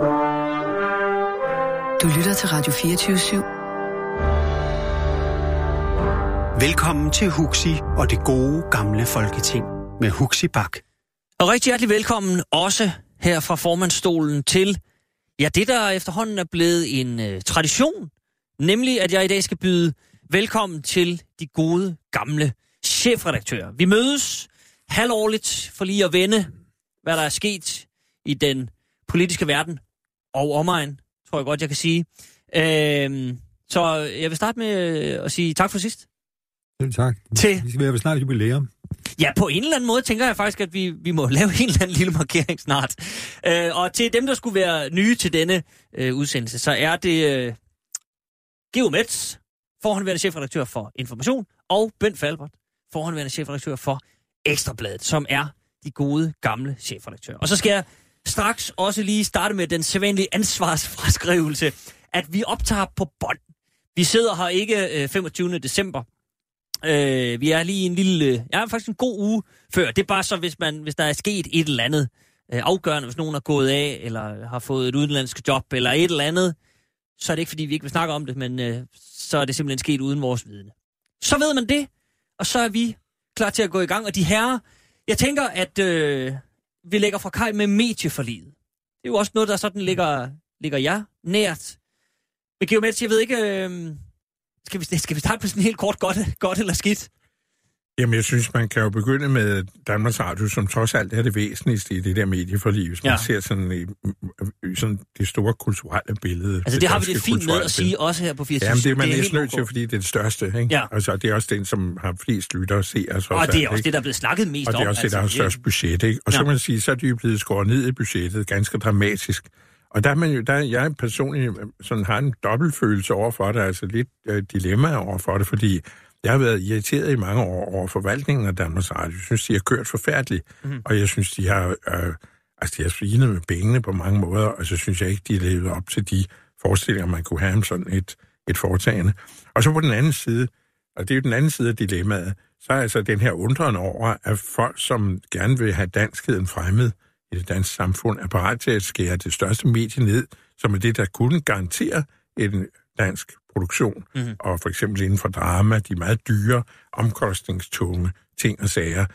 Du lytter til Radio 24 /7. Velkommen til Huxi og det gode gamle folketing med Huxi Bak. Og rigtig hjertelig velkommen også her fra formandstolen til, ja, det der efterhånden er blevet en uh, tradition, nemlig at jeg i dag skal byde velkommen til de gode gamle chefredaktører. Vi mødes halvårligt for lige at vende, hvad der er sket i den politiske verden og omegn, tror jeg godt, jeg kan sige. Øh, så jeg vil starte med at sige tak for sidst. Selv tak. Til- Vi skal være snart jubilæum. Ja, på en eller anden måde tænker jeg faktisk, at vi, vi må lave en eller anden lille markering snart. Øh, og til dem, der skulle være nye til denne øh, udsendelse, så er det øh, Geo Metz, forhåndværende chefredaktør for Information, og Bent Falbert, forhåndværende chefredaktør for Ekstrabladet, som er de gode gamle chefredaktører. Og så skal jeg straks også lige starte med den sædvanlige ansvarsfraskrivelse, at vi optager på bånd. Vi sidder her ikke øh, 25. december, Øh, vi er lige en lille, ja faktisk en god uge før. Det er bare så, hvis, man, hvis der er sket et eller andet øh, afgørende, hvis nogen er gået af, eller har fået et udenlandsk job, eller et eller andet, så er det ikke, fordi vi ikke vil snakke om det, men øh, så er det simpelthen sket uden vores vidne. Så ved man det, og så er vi klar til at gå i gang. Og de herrer, jeg tænker, at øh, vi lægger fra kaj med medieforliget. Det er jo også noget, der sådan ligger, ligger jer nært. Men Geomets, jeg ved ikke... Øh, skal vi, skal vi starte på sådan helt kort godt, godt eller skidt? Jamen, jeg synes, man kan jo begynde med Danmarks Radio, som trods alt er det væsentligste i det der medieforlig, hvis man Ja. ser sådan, i, sådan det store kulturelle billede. Altså, det har vi det fint med at sige også her på 24 Jamen, det er man helt næsten nødt til, fordi det er det største, ikke? Ja. Altså, det er også den, som har flest lyttere og ser. Altså, Og det er også det, der er blevet snakket mest og om. det er også det, der har altså. størst budget, ikke? Og så Ja. kan man sige, så er de jo blevet skåret ned i budgettet ganske dramatisk. Og der er man jo, der er jeg personligt øh, sådan har en dobbeltfølelse over for det, altså lidt øh, dilemma over for det, fordi jeg har været irriteret i mange år over forvaltningen af Danmarks Radio. Jeg synes, de har kørt forfærdeligt, mm. og jeg synes, de har, øh, altså, de har svinet med benene på mange måder, og så synes jeg ikke, de har levet op til de forestillinger, man kunne have om sådan et, et foretagende. Og så på den anden side, og det er jo den anden side af dilemmaet, så er altså den her undren over, at folk, som gerne vil have danskheden fremmed i det danske samfund, er parat til at skære det største medie ned, som er det, der kunne garantere en dansk produktion, Mhm. mm-hmm. og for eksempel inden for drama, de meget dyre, omkostningstunge ting og sager,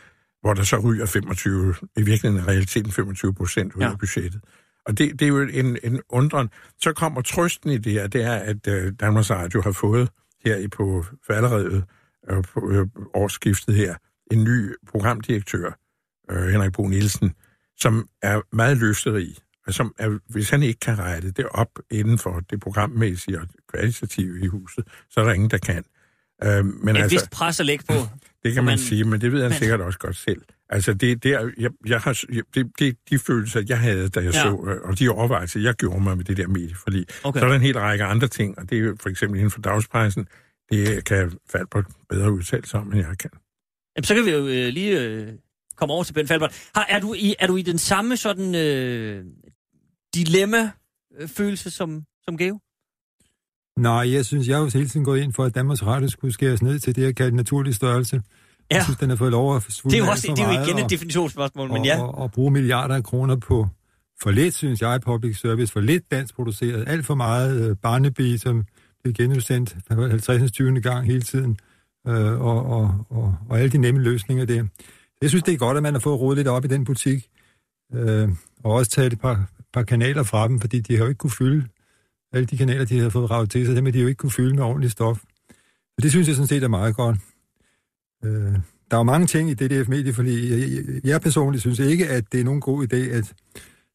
hvor der så ryger 25, i virkeligheden i realiteten 25 procent ud Ja. af budgettet. Og det, det er jo en, en undren. Så kommer trøsten i det her, det er, at øh, Danmarks Radio har fået her i på falderevet øh, på øh, årsskiftet her, en ny programdirektør, øh, Henrik Bo Nielsen, som er meget løfterig, som er, hvis han ikke kan rette det op inden for det programmæssige og kvalitative i huset, så er der ingen, der kan. Øh, men Et altså, vist pres at lægge på. det kan man, man- sige, men det ved han men- sikkert også godt selv. Altså, det, det er, jeg, jeg har, det, det, de følelser, jeg havde, da jeg Ja. så, øh, og de overvejelser, jeg gjorde mig med det der medie, fordi Okay. så er der en hel række andre ting, og det er for eksempel inden for dagspressen, det kan falde på bedre udtale sig om, end jeg kan. Jamen, så kan vi jo øh, lige øh, komme over til Ben Falbert. Har, er, du i, er du i den samme sådan øh, dilemma-følelse som, som Geo? Nej, jeg synes, jeg har jo hele tiden gået ind for, at Danmarks Radio skulle skæres ned til det, jeg kalder naturlig størrelse. Ja. Jeg synes, den har fået lov at Det er jo, også, det er jo igen et og- definitionsspørgsmål, men og, ja. og, og bruge milliarder af kroner på for lidt, synes jeg, public service, for lidt dansk produceret, alt for meget øh, Barnaby, som blev genudsendt for 50. 20. gang hele tiden, øh, og, og, og, og alle de nemme løsninger der. Jeg synes, det er godt, at man har fået rodet lidt op i den butik, øh, og også taget et par, par kanaler fra dem, fordi de har jo ikke kunne fylde alle de kanaler, de havde fået ravet til sig, dem har de jo ikke kunne fylde med ordentligt stof. Så det synes jeg sådan set er meget godt. Øh, der er jo mange ting i det der medieforlig. Jeg, jeg, jeg personligt synes ikke, at det er nogen god idé, at,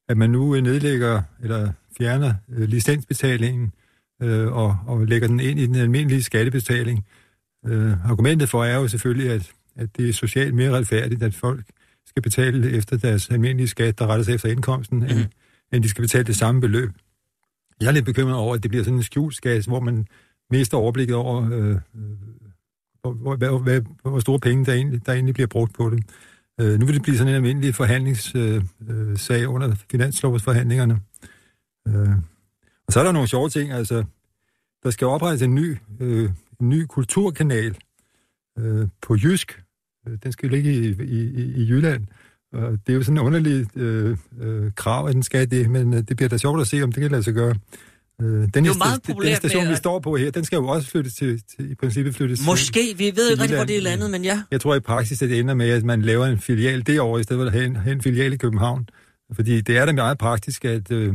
at man nu øh, nedlægger eller fjerner øh, licensbetalingen øh, og, og lægger den ind i den almindelige skattebetaling. Øh, argumentet for er jo selvfølgelig, at, at det er socialt mere retfærdigt, at folk skal betale efter deres almindelige skat, der rettes efter indkomsten, mm. end, men de skal betale det samme beløb. Jeg er lidt bekymret over, at det bliver sådan en skjulsgas, hvor man mister overblikket over, øh, øh hvor, hvor, hvor, hvor, store penge der egentlig, der egentlig bliver brugt på det. Øh, nu vil det blive sådan en almindelig forhandlingssag øh, øh, sag under finanslovsforhandlingerne. Øh, og så er der nogle sjove ting, altså, der skal oprettes en ny, øh, en ny kulturkanal øh, på Jysk. Øh, den skal ligge i, i, i, i Jylland. Det er jo sådan en underlig øh, øh, krav, at den skal det, men øh, det bliver da sjovt at se, om det kan lade sig gøre. Øh, den, Det er jo meget den, populært den station, med, vi står på her, den skal jo også flyttes til, til i princippet flyttes til... Måske, vi ved ikke rigtig, hvor det er landet, men ja. Jeg tror i praksis, at det ender med, at man laver en filial derovre, i stedet for at have en, have en filial i København. Fordi det er da meget praktisk, at, øh,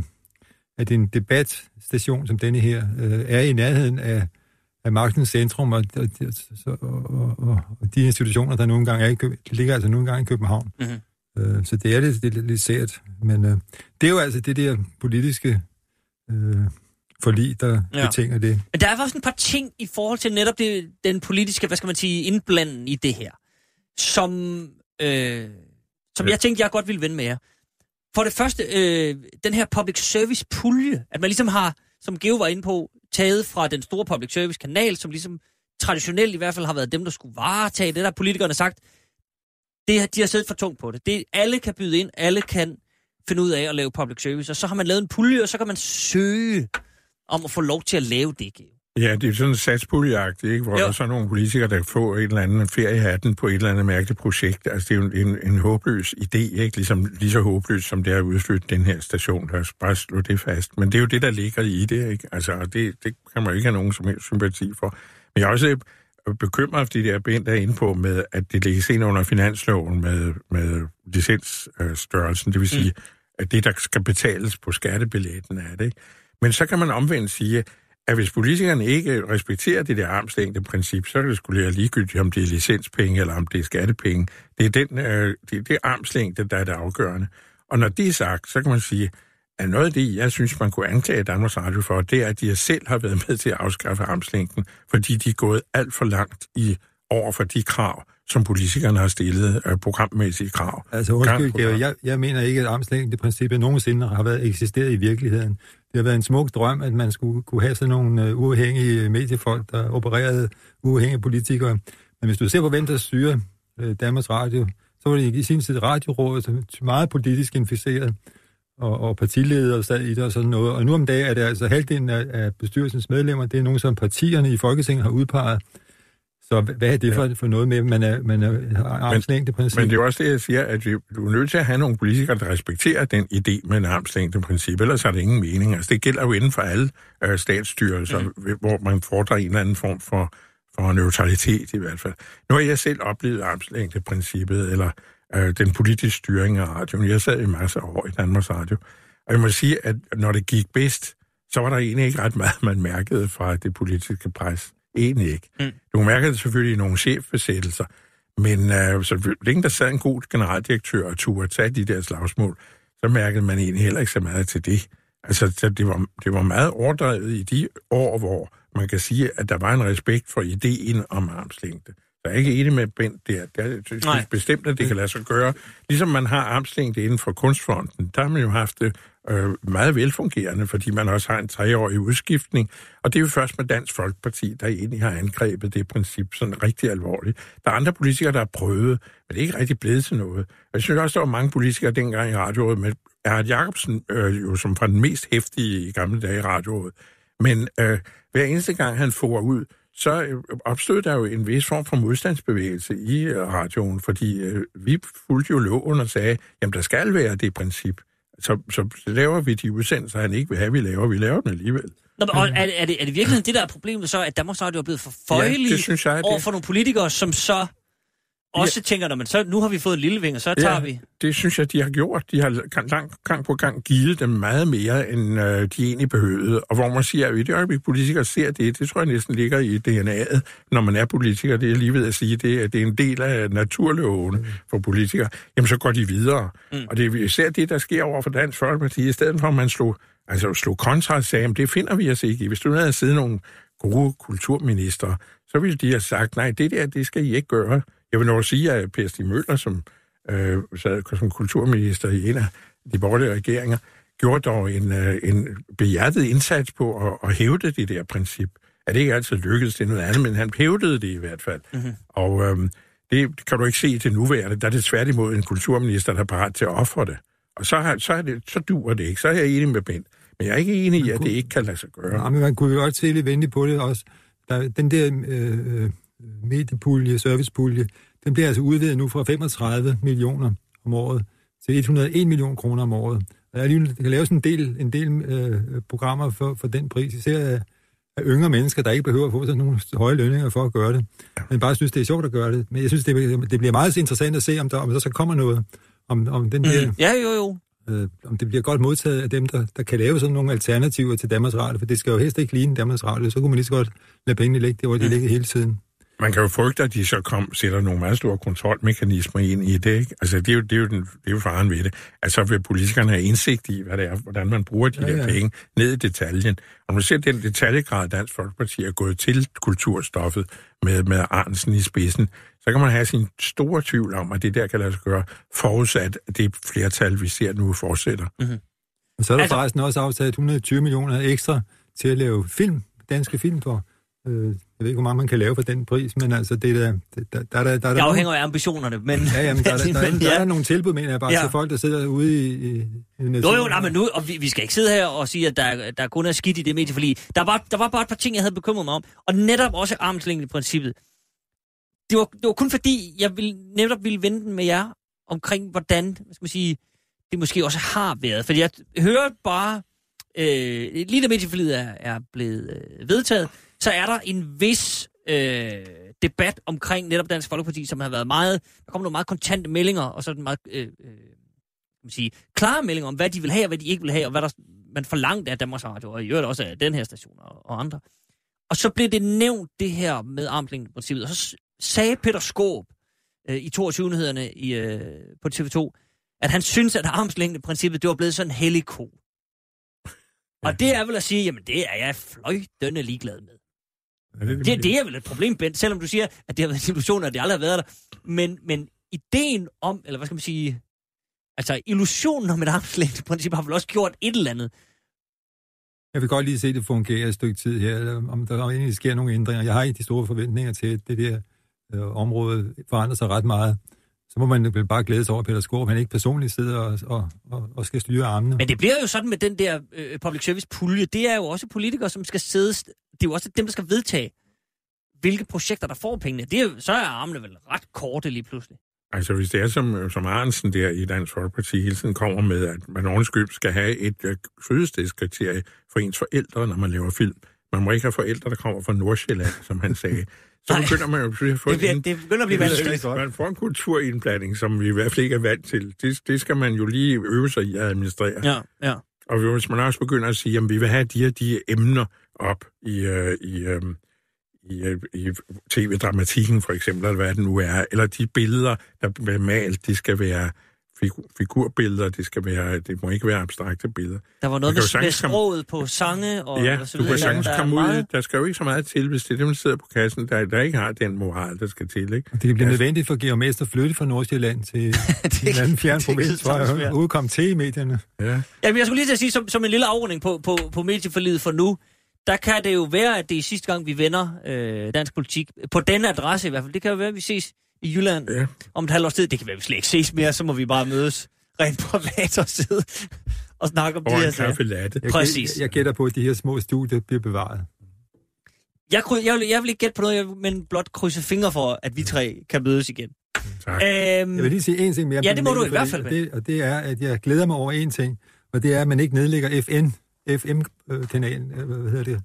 at en debatstation som denne her øh, er i nærheden af, af magtens centrum, og, og, og, og, og, de institutioner, der nogle gange er i ligger altså nogle gange i København. Mhm. Øh, så det er lidt, lidt, lidt sært. Men øh, det er jo altså det der politiske øh, forlig, der Ja. betinger det. Men der er også et par ting i forhold til netop det, den politiske, hvad skal man sige, indblanden i det her, som, øh, som Ja. jeg tænkte, jeg godt ville vende med jer. For det første, øh, den her public service pulje, at man ligesom har, som Geo var inde på, taget fra den store public service kanal, som ligesom traditionelt i hvert fald har været dem, der skulle varetage det, der har politikerne sagt, det, de har siddet for tungt på det. det. Alle kan byde ind, alle kan finde ud af at lave public service, og så har man lavet en pulje, og så kan man søge om at få lov til at lave det, Geo. Ja, det er sådan en satspuljeagtigt, ikke? hvor Jo. der er så nogle politikere, der får et eller andet feriehatten på et eller andet mærkeligt projekt. Altså, det er jo en, en, en håbløs idé, ikke? Ligesom, lige så håbløs, som det er at den her station. Lad os bare slå det fast. Men det er jo det, der ligger i det, ikke? Altså, og det, det kan man jo ikke have nogen som helst sympati for. Men jeg er også bekymret, fordi det er Bent er inde på, med, at det lægges ind under finansloven med, med licensstørrelsen. Det vil sige, mm. at det, der skal betales på skattebilletten er det, ikke? Men så kan man omvendt sige, at hvis politikerne ikke respekterer det der armslængde princip, så er det skulle være ligegyldigt, om det er licenspenge eller om det er skattepenge. Det er den, øh, det, er det armslængde, der er det afgørende. Og når det er sagt, så kan man sige, at noget af det, jeg synes, man kunne anklage Danmarks Radio for, det er, at de selv har været med til at afskaffe armslængden, fordi de er gået alt for langt i over for de krav, som politikerne har stillet, øh, programmæssige krav. Altså undskyld, Gang på Geo, gang. jeg, jeg mener ikke, at armslængdeprincippet nogensinde har været eksisteret i virkeligheden. Det har været en smuk drøm, at man skulle kunne have sådan nogle uh, uafhængige mediefolk, der opererede uafhængige politikere. Men hvis du ser på, hvem der styrer uh, Danmarks Radio, så var det i sin tid radiorådet, meget politisk inficeret, og, og partiledere sad i det og sådan noget. Og nu om dagen er det altså halvdelen af, af bestyrelsens medlemmer, det er nogen, som partierne i Folketinget har udpeget. Så hvad er det for, for noget med, man er, man er har armslængdeprincip? Men det er også det, jeg siger, at vi, du er nødt til at have nogle politikere, der respekterer den idé med en armslængdeprincip, ellers har det ingen mening. Altså, det gælder jo inden for alle øh, statsstyrelser, mm. hvor man fordrer en eller anden form for, for neutralitet i hvert fald. Nu har jeg selv oplevet armslængdeprincippet, eller øh, den politiske styring af radioen. Jeg sad i masser af år i Danmarks Radio, og jeg må sige, at når det gik bedst, så var der egentlig ikke ret meget, man mærkede fra det politiske pres. Egentlig ikke. Mm. Du mærkede det selvfølgelig i nogle chefbesættelser, men øh, så længe der sad en god generaldirektør og turde tage de der slagsmål, så mærkede man egentlig heller ikke så meget til det. Altså, så det var, det var meget overdrevet i de år, hvor man kan sige, at der var en respekt for ideen om armslængde. Jeg er ikke enig med Bent der. Jeg synes Nej. bestemt, at det kan lade sig gøre. Ligesom man har armslængde inden for kunstfonden, der har man jo haft det øh, meget velfungerende, fordi man også har en treårig udskiftning. Og det er jo først med Dansk Folkeparti, der egentlig har angrebet det princip sådan rigtig alvorligt. Der er andre politikere, der har prøvet, men det er ikke rigtig blevet til noget. Jeg synes også, der var mange politikere dengang i radiorådet, med Erhard Jacobsen, øh, jo som fra den mest hæftige i gamle dage i radiorådet. Men øh, hver eneste gang han får ud, så øh, opstod der jo en vis form for modstandsbevægelse i øh, radioen, fordi øh, vi fulgte jo loven og sagde, jamen der skal være det princip. Så, så laver vi de udsendelser, han ikke vil have, vi laver. Vi laver dem alligevel. Nå, men, og er, det- er, det, er det virkelig det, der er problemet så, at Danmarks Radio er blevet for føjelige Ja, synes jeg, over for nogle politikere, som så også tænker, når man så, nu har vi fået en lille vinger, så tager vi. det synes jeg, de har gjort. De har gang, gang, på gang givet dem meget mere, end øh, de egentlig behøvede. Og hvor man siger, at i det øjeblik, politikere ser det, det tror jeg næsten ligger i DNA'et, når man er politiker. Det er lige ved at sige, det, er- det er en del af naturloven mm. for politikere. Jamen, så går de videre. Mm. Og det er især det, der sker over for Dansk Folkeparti, i stedet for, at man slog, altså, slog kontra og sagde, det finder vi os ikke i. Hvis du havde siddet nogle gode kulturminister, så ville de have sagt, nej, det der, det skal I ikke gøre. Jeg vil nok sige, at Per Stig Møller, som øh, sad som kulturminister i en af de borgerlige regeringer, gjorde dog en, øh, en behjertet indsats på at, at hævde det der princip. At det ikke altid lykkedes til noget andet, men han hævdede det i hvert fald. Mm-hmm. Og øh, det kan du ikke se til nuværende. Der er det tværtimod en kulturminister, der er parat til at ofre det. Og så, har, så, er det, så duer det ikke. Så er jeg enig med Bent. Men jeg er ikke enig i, at det ikke kan lade sig gøre. Ja, men man kunne jo godt se lidt venligt på det også. Der, den der øh, øh, mediepulje, servicepulje, den bliver altså udvidet nu fra 35 millioner om året til 101 millioner kroner om året. Og jeg kan lave sådan en del, en del øh, programmer for, for den pris, især af, af yngre mennesker, der ikke behøver at få sådan nogle høje lønninger for at gøre det. Men bare synes, det er sjovt at gøre det. Men jeg synes, det, det bliver meget interessant at se, om der, om der så kommer noget, om, om den der... Mm. Ja, jo, jo. Øh, om det bliver godt modtaget af dem, der, der kan lave sådan nogle alternativer til Danmarks Radio, for det skal jo helst ikke ligne Danmarks Radio, så kunne man lige så godt lade pengene ligge der, hvor de mm. ligger hele tiden. Man kan jo frygte, at de så kom, sætter nogle meget store kontrolmekanismer ind i det, ikke? Altså, det er jo, det er jo, den, det er jo faren ved det. Altså, vil politikerne have indsigt i, hvad det er, hvordan man bruger de ja, der ja. penge, ned i detaljen. Og når man ser den detaljegrad, Dansk Folkeparti er gået til kulturstoffet med, med Arnsen i spidsen, så kan man have sin store tvivl om, at det der kan lade sig gøre, forudsat at det flertal, vi ser nu, fortsætter. Mm-hmm. Og så er der altså... forresten også afsat 120 millioner ekstra til at lave film, danske film for. Øh, jeg ved ikke, hvor meget man kan lave for den pris, men altså, det der, der, der, der, der, der det afhænger af ambitionerne, men... Ja, jamen, der, der, der, der, der, der er nogle tilbud, mener jeg bare, ja. til folk, der sidder ude i... i, i jo, jo, nej, men nu, og vi, vi skal ikke sidde her og sige, at der, der kun er skidt i det medie, fordi der var, der var bare et par ting, jeg havde bekymret mig om, og netop også armslængde-princippet. Det var, det var kun fordi, jeg ville, netop ville vente med jer omkring, hvordan, hvad skal man sige, det måske også har været. Fordi jeg hører bare, øh, lige da medieforlidet er, er blevet øh, vedtaget, så er der en vis øh, debat omkring netop Dansk Folkeparti, som har været meget, der kommer nogle meget kontante meldinger, og så meget øh, øh, man sige, klare meldinger om, hvad de vil have, og hvad de ikke vil have, og hvad der, man forlangt af Danmarks Radio, og i øvrigt også af den her station og, og andre. Og så blev det nævnt, det her med armslængdeprincippet, og så sagde Peter Skåb øh, i 22-nyhederne i, øh, på TV2, at han synes, at armslængdeprincippet, det var blevet sådan en hellig ko. Og det er vel at sige, jamen det er jeg fløjtende ligeglad med. Ja, det, det, det er vel et problem, Bent, selvom du siger, at det har været en illusion, at det aldrig har været der. Men, men ideen om, eller hvad skal man sige, altså illusionen om et armslængdeprincip har vel også gjort et eller andet. Jeg vil godt lige se, at det fungerer et stykke tid her, om der egentlig sker nogle ændringer. Jeg har ikke de store forventninger til, at det der øh, område forandrer sig ret meget så må man vel bare glæde sig over, at Peter Skåb, han ikke personligt sidder og, og, og, og skal styre armene. Men det bliver jo sådan med den der øh, public service pulje. Det er jo også politikere, som skal sidde... Det er jo også dem, der skal vedtage, hvilke projekter, der får pengene. Det er, så er armene vel ret korte lige pludselig. Altså, hvis det er som, som Arnsen der i Dansk Folkeparti hele tiden kommer med, at man ordenskyld skal have et uh, fødestedskriterie for ens forældre, når man laver film. Man må ikke have forældre, der kommer fra Nordsjælland, som han sagde. Så Nej. begynder man jo at få det, bliver, en, det begynder at blive vanskeligt. Man får en kulturindblanding, som vi i hvert fald ikke er vant til. Det, det skal man jo lige øve sig i at administrere. Ja, ja. Og hvis man også begynder at sige, at vi vil have de her de emner op i, uh, i, um, i, uh, i tv-dramatikken for eksempel, eller hvad det nu er, eller de billeder, der bliver malt, de skal være figur, figurbilleder, det skal være, det må ikke være abstrakte billeder. Der var noget med, med sproget på sange og, ja, og så videre. du kan sagtens komme ud, der skal jo ikke så meget til, hvis det er dem, der sidder på kassen, der, der ikke har den moral, der skal til, ikke? Det bliver altså, nødvendigt for Georg Mester at flytte fra Nordsjælland til det, en anden fjern provins, for at udkomme til i medierne. Ja. ja men jeg skulle lige til at sige, som, som en lille afrunding på, på, på medieforlidet for nu, der kan det jo være, at det er sidste gang, vi vender øh, dansk politik. På den adresse i hvert fald. Det kan jo være, at vi ses i Jylland ja. om et halvt års tid. Det kan være, vi slet ikke ses mere, så må vi bare mødes rent privat og sidde og snakke om og de her sager. latte. Præcis. Jeg, jeg gætter på, at de her små studier bliver bevaret. Jeg, jeg, vil, jeg vil ikke gætte på noget, men blot krydse fingre for, at vi tre kan mødes igen. Tak. Øhm, jeg vil lige sige en ting mere. Ja, det må du i hvert fald. Og det, og det er, at jeg glæder mig over en ting, og det er, at man ikke nedlægger FN, FM-kanalen, øh, hvad hedder det?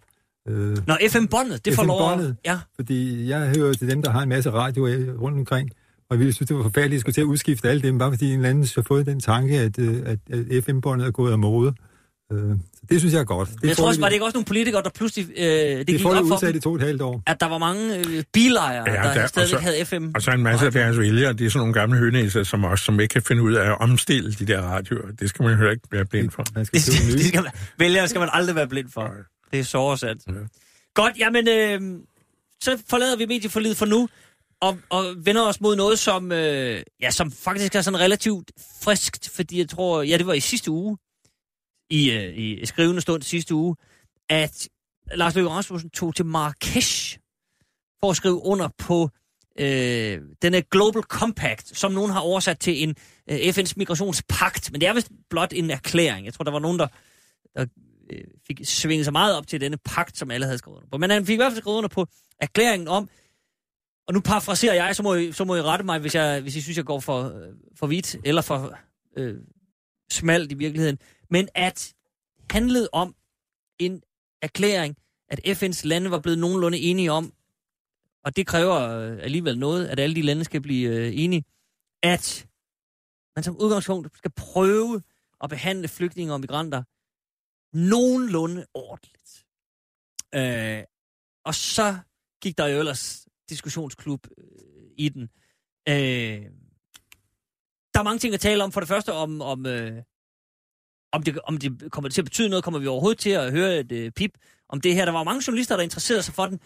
Øh, Nå, FM-båndet, det får lov Ja. Fordi jeg hører til dem, der har en masse radio rundt omkring, og vi synes, det var forfærdeligt at skulle til at udskifte alle dem, bare fordi en eller anden har fået den tanke, at, øh, at, at FM-båndet er gået af mode. Øh, så det synes jeg er godt. Det jeg tror også, var det ikke også nogle politikere, der pludselig... Øh, det, det gik op for dem, i to og et halvt år. At der var mange øh, bilejere, ja, der, der stadigvæk så, havde FM. Og så en masse af deres vælgere, det er sådan nogle gamle hønæser, som også som ikke kan finde ud af at omstille de der radioer. Det skal man jo ikke være blind for. Det, det, det, det skal man, vælgere skal man aldrig være blind for. Det er sårsat. Ja. Godt, jamen... Øh, så forlader vi medieforlidet for nu og, og vender os mod noget, som, øh, ja, som faktisk er sådan relativt friskt, fordi jeg tror, ja, det var i sidste uge, i, øh, i skrivende stund sidste uge, at Lars Løkke Rasmussen tog til Marrakesh for at skrive under på øh, denne Global Compact, som nogen har oversat til en øh, FN's migrationspagt, men det er vist blot en erklæring. Jeg tror, der var nogen, der, der øh, fik svinget sig meget op til denne pagt, som alle havde skrevet under på. Men han fik i hvert fald skrevet under på erklæringen om, og nu parafraserer jeg, så må I, så må I rette mig, hvis, jeg, hvis I synes, jeg går for, øh, for vidt, eller for øh, smalt i virkeligheden. Men at handlede om en erklæring, at FN's lande var blevet nogenlunde enige om, og det kræver øh, alligevel noget, at alle de lande skal blive øh, enige, at man som udgangspunkt skal prøve at behandle flygtninge og migranter nogenlunde ordentligt. Øh, og så gik der jo ellers diskussionsklub øh, i den. Øh, der er mange ting at tale om. For det første om, om, øh, om, det, om det kommer til at betyde noget, kommer vi overhovedet til at høre et øh, pip om det her. Der var mange journalister, der interesserede sig for den.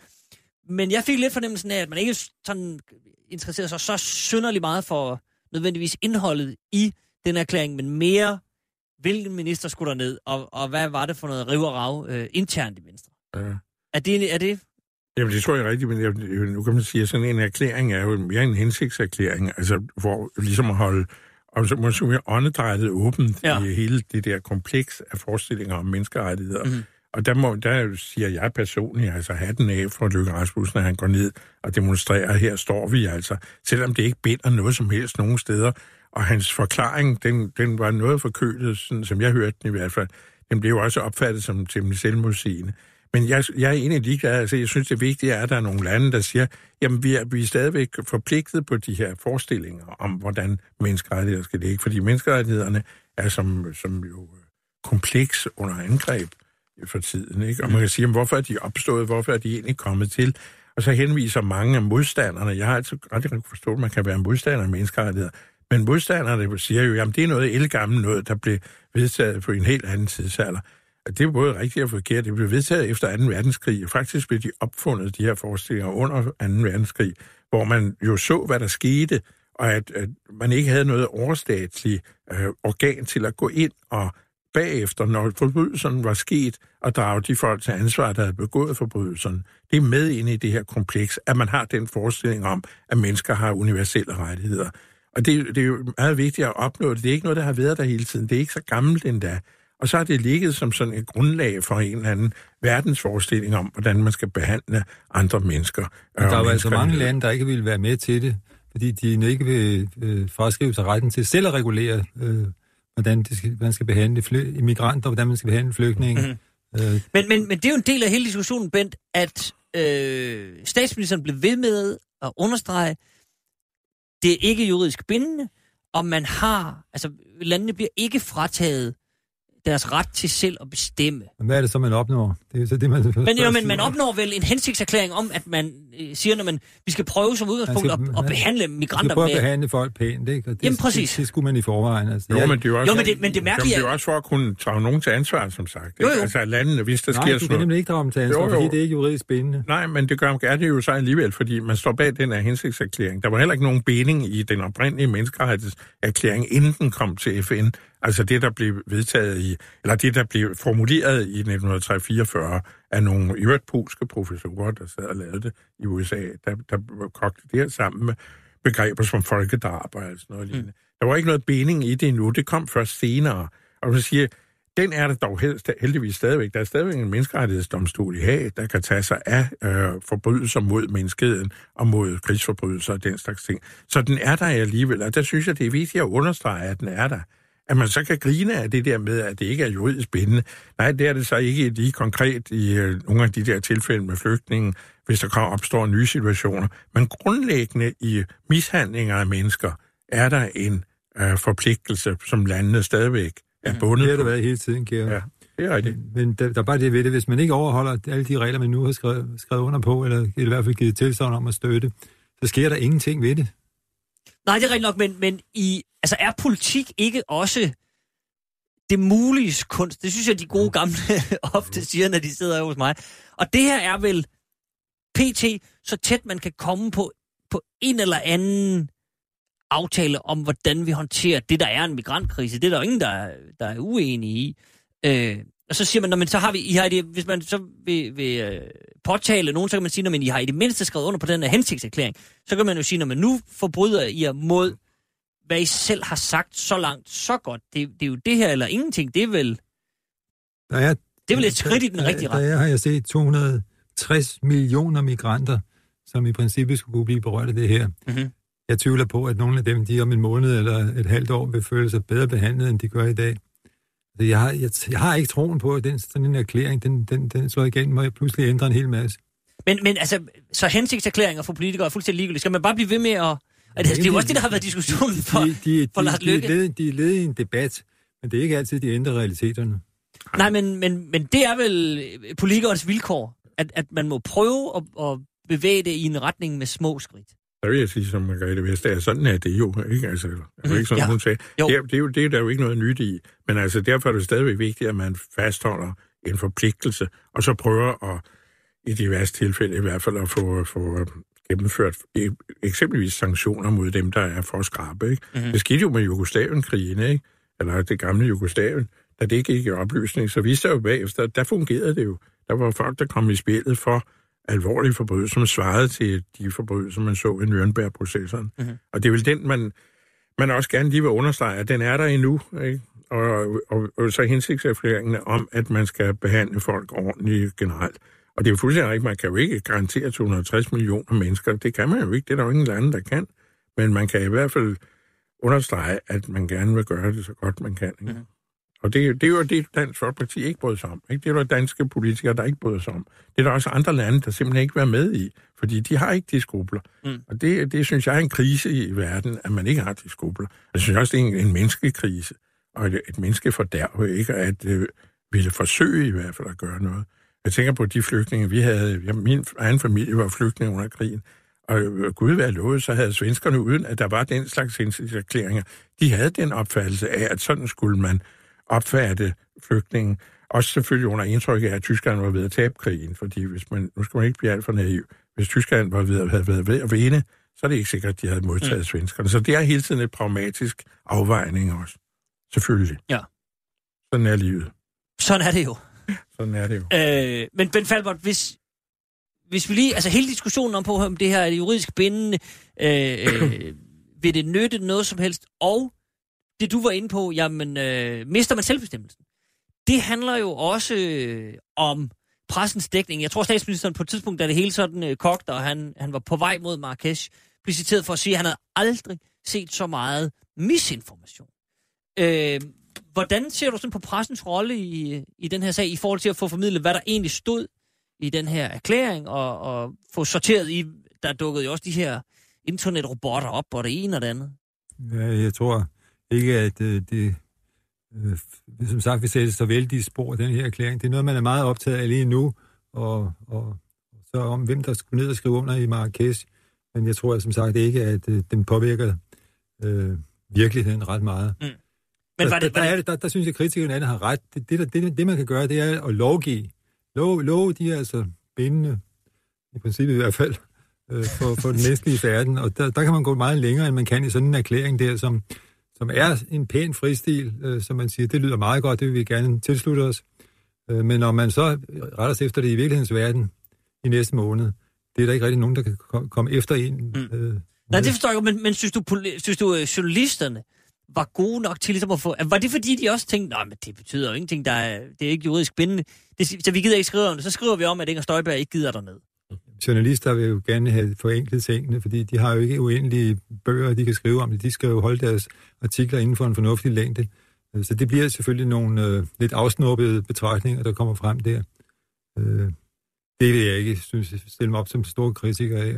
Men jeg fik lidt fornemmelsen af, at man ikke sådan interesserede sig så synderligt meget for nødvendigvis indholdet i den erklæring, men mere, hvilken minister skulle der ned, og, og hvad var det for noget riv og rav øh, internt i Venstre? Ja. Er det, er det Jamen, det tror jeg rigtigt, men jeg, nu kan man sige, at sådan en erklæring er jo mere en hensigtserklæring, altså hvor ligesom at holde og så måske mere åndedrættet åbent Ja. i hele det der kompleks af forestillinger om menneskerettigheder. Mm. Og der, må, der siger jeg personligt, altså hatten af for Løkke Rasmussen, at han går ned og demonstrerer, her står vi altså, selvom det ikke binder noget som helst nogen steder. Og hans forklaring, den, den var noget forkølet, sådan, som jeg hørte den i hvert fald. Den blev også opfattet som temmelig selvmodsigende. Men jeg, jeg er egentlig ligeglad. Altså, jeg synes, det vigtige er, at der er nogle lande, der siger, jamen, vi er, vi er stadigvæk forpligtet på de her forestillinger om, hvordan menneskerettigheder skal ligge. Fordi menneskerettighederne er som, som jo øh, kompleks under angreb for tiden. Ikke? Og man kan sige, jamen, hvorfor er de opstået? Hvorfor er de egentlig kommet til? Og så henviser mange af modstanderne. Jeg har altid aldrig kunne forstå, at man kan være modstander af menneskerettigheder. Men modstanderne siger jo, jamen det er noget elgammelt noget, der blev vedtaget på en helt anden tidsalder. Det er både rigtigt og forkert. Det blev vedtaget efter 2. verdenskrig, og faktisk blev de opfundet, de her forestillinger, under 2. verdenskrig, hvor man jo så, hvad der skete, og at, at man ikke havde noget overstatsligt øh, organ til at gå ind og bagefter, når forbrydelsen var sket, og drage de folk til ansvar, der havde begået forbrydelsen. Det er med ind i det her kompleks, at man har den forestilling om, at mennesker har universelle rettigheder. Og det, det er jo meget vigtigt at opnå det. Det er ikke noget, der har været der hele tiden. Det er ikke så gammelt endda. Og så har det ligget som sådan et grundlag for en eller anden verdensforestilling om, hvordan man skal behandle andre mennesker. Men der er jo altså mange lande, der ikke vil være med til det, fordi de ikke vil øh, fraskrive sig retten til selv at regulere, øh, hvordan det skal, man skal behandle fly, immigranter, hvordan man skal behandle flygtninge. Mm-hmm. Øh, Men, men, men det er jo en del af hele diskussionen, Bent, at øh, statsministeren blev ved med at understrege, det er ikke juridisk bindende, og man har, altså landene bliver ikke frataget deres ret til selv at bestemme. men hvad er det så, man opnår? Det er jo så det, man Men, jo, men man opnår vel en hensigtserklæring om, at man øh, siger, når man, vi skal prøve som udgangspunkt skal- at, at behandle Man skal migranter prøve at med... behandle folk pænt, ikke? Og det, Jamen, præcis. Det, det skulle man i forvejen. Altså, Jo, men det er jo også, Jo, men det, men det mærkelige Jamen, det er er... jo også for at kunne tage nogen til ansvar, som sagt. Jo, jo. Altså, landene, hvis der Nej, sker du kan sådan nemlig ikke drage dem til ansvar, Jo, jo. fordi det er ikke juridisk bindende. Nej, men det gør er det jo så alligevel, fordi man står bag den her hensigtserklæring. Der var heller ikke nogen binding i den oprindelige menneskerettighedserklæring, inden den kom til FN. Altså det, der blev vedtaget i, eller det, der blev formuleret i 1944 af nogle i øvrigt polske professorer, der sad og lavede det i USA, der, der kogte det her sammen med begreber som folkedrab og sådan noget lignende. Der var ikke noget binding i det endnu, det kom først senere. Og man siger, den er der dog helst, heldigvis stadigvæk. Der er stadigvæk en menneskerettighedsdomstol i Haag, der kan tage sig af øh, forbrydelser mod menneskeheden og mod krigsforbrydelser og den slags ting. Så den er der alligevel, og der synes jeg, det er vigtigt at understrege, at den er der. At man så kan grine af det der med, at det ikke er juridisk bindende. Nej, det er det så ikke lige konkret i øh, nogle af de der tilfælde med flygtningen, hvis der opstår nye situationer. Men grundlæggende i mishandlinger af mennesker er der en øh, forpligtelse, som landene stadigvæk er bundet Det har det på. været hele tiden, Georg. Ja, det er rigtigt. Men der, der er bare det ved det, hvis man ikke overholder alle de regler, man nu har skrevet, skrevet under på, eller i hvert fald givet tilsagn om at støtte, så sker der ingenting ved det. Nej, det er rigtigt nok, men, men i, altså er politik ikke også det mulige kunst? Det synes jeg, de gode gamle ofte siger, når de sidder hos mig. Og det her er vel pt. så tæt man kan komme på, på en eller anden aftale om, hvordan vi håndterer det, der er en migrantkrise. Det er der jo ingen, der, er- der er uenige i. Øh, og så siger man, man så har vi, I har det, hvis man så vil, vil øh, påtale nogen, så kan man sige, når I har i det mindste skrevet under på den her hensigtserklæring, så kan man jo sige, når man nu forbryder I jer mod, hvad I selv har sagt så langt, så godt. Det, det er jo det her eller ingenting. Det er vel, Der er, det er vel et skridt i den rigtige der, retning. der har jeg set 260 millioner migranter som i princippet skulle kunne blive berørt af det her. Mhm. Jeg tvivler på, at nogle af dem, de om en måned eller et halvt år, vil føle sig bedre behandlet, end de gør i dag. Så jeg har, jeg, jeg har ikke troen på, at den, sådan en erklæring, den, den, den slår igen, og jeg pludselig ændrer en hel masse. Men, men altså, så hensigtserklæringer for politikere er fuldstændig ligegyldige. Skal man bare blive ved med at... Altså, det er jo også det, der har været diskussionen for, de, de, for Lars de, de, Løkke. er led, de er led i en debat, men det er ikke altid, de ændrer realiteterne. Nej, men, men, men det er vel politikernes vilkår, at, at man må prøve at, at bevæge det i en retning med små skridt. Der vil jeg sige som Margrethe Vestager, sådan er det jo, ikke? Altså, det er jo ikke sådan, Ja. hun sagde. Jo. Det, er, det, er jo, det er der jo ikke noget nyt i. Men altså, derfor er det stadigvæk vigtigt, at man fastholder en forpligtelse, og så prøver at, i de værste tilfælde i hvert fald, at få, få gennemført e- eksempelvis sanktioner mod dem, der er for skrabe. Ikke? Mhm. Mm-hmm. Det skete jo med Jugoslavien-krigen, ikke? eller det gamle Jugoslavien, da det gik i opløsning, så viste det jo bagefter, der fungerede det jo. Der var folk, der kom i spillet for alvorlige forbrydelser, som svarede til de forbrydelser, man så i Nürnberg-processerne. Mhm. Mm-hmm. Og det er vel den, man, man også gerne lige vil understrege, at den er der endnu. Ikke? Og, og, og så hensigtserklæringene om, at man skal behandle folk ordentligt generelt. Og det er jo fuldstændig rigtigt, man kan jo ikke garantere 260 millioner mennesker. Det kan man jo ikke, det er der jo ingen lande, der kan. Men man kan i hvert fald understrege, at man gerne vil gøre det så godt, man kan. Ikke? Mm. Og det, det er jo det, Dansk Folkeparti ikke bryder sig om. Ikke? Det er jo danske politikere, der ikke bryder sig om. Det er der også andre lande, der simpelthen ikke være med i, fordi de har ikke de skrubler. Mm. Og det, det synes jeg er en krise i verden, at man ikke har de skrubler. Jeg synes også, det er en, en menneskekrise, og et, et menneskefordærv, ikke? At øh, ville forsøge i hvert fald at gøre noget. Jeg tænker på de flygtninge, vi havde. Jeg, min egen familie var flygtninge under krigen. Og øh, Gud være lovet, så havde svenskerne, uden at der var den slags hensigtserklæringer, de havde den opfattelse af, at sådan skulle man opfatte flygtningen. Også selvfølgelig under indtryk af, at Tyskland var ved at tabe krigen, fordi hvis man, nu skal man ikke blive alt for naiv, hvis Tyskland var ved at have været ved at vinde, så er det ikke sikkert, at de havde modtaget mm. svenskerne. Så det er hele tiden et pragmatisk afvejning også. Selvfølgelig. Ja. Sådan er livet. Sådan er det jo. Sådan er det jo. Øh, men Ben Falbert, hvis, hvis vi lige... Altså hele diskussionen om, på, om det her er juridisk bindende, øh, øh, vil det nytte noget som helst? Og det du var inde på, jamen, øh, mister man selvbestemmelsen? Det handler jo også øh, om pressens dækning. Jeg tror, statsministeren på et tidspunkt, da det hele sådan øh, kogte, og han, han var på vej mod Marrakesh, blev citeret for at sige, at han havde aldrig set så meget misinformation. Øh, hvordan ser du sådan på pressens rolle i, i den her sag, i forhold til at få formidlet, hvad der egentlig stod i den her erklæring, og, og få sorteret i, der dukkede jo også de her internetrobotter op, og det ene og det andet. Ja, jeg tror ikke, at øh, det, øh, som sagt, vi sætter så vældige spor, den her erklæring. Det er noget, man er meget optaget af lige nu, og, og så om hvem, der skulle ned og skrive under i Marrakesh. Men jeg tror som sagt ikke, at øh, den påvirker øh, virkeligheden ret meget. Men var der, det, der, var der, er det, der, der synes jeg, at kritikerne har ret. Det, det, det, det, man kan gøre, det er at lovgive. Lov, lov de er altså bindende, i princippet i hvert fald, øh, for, for den næstlige verden. Og der, der kan man gå meget længere, end man kan i sådan en erklæring der, som, som er en pæn fristil, øh, som man siger, det lyder meget godt, det vil vi gerne tilslutte os. Øh, men når man så retter sig efter det i virkelighedens verden i næste måned, det er der ikke rigtig nogen, der kan ko- komme efter en. Mm. Øh, nej, det forstår jeg men, men synes du, synes du øh, journalisterne var gode nok til ligesom at få... Var det fordi, de også tænkte, nej, men det betyder jo ingenting, der er, det er ikke juridisk bindende, det, så vi gider ikke skrive om det, så skriver vi om, at Inger Støjberg ikke gider derned journalister vil jo gerne have forenklet tingene, fordi de har jo ikke uendelige bøger, de kan skrive om det. De skal jo holde deres artikler inden for en fornuftig længde. Så det bliver selvfølgelig nogle øh, lidt afsnuppede betragtninger, der kommer frem der. Øh, det vil jeg ikke synes, stille mig op som stor kritiker af.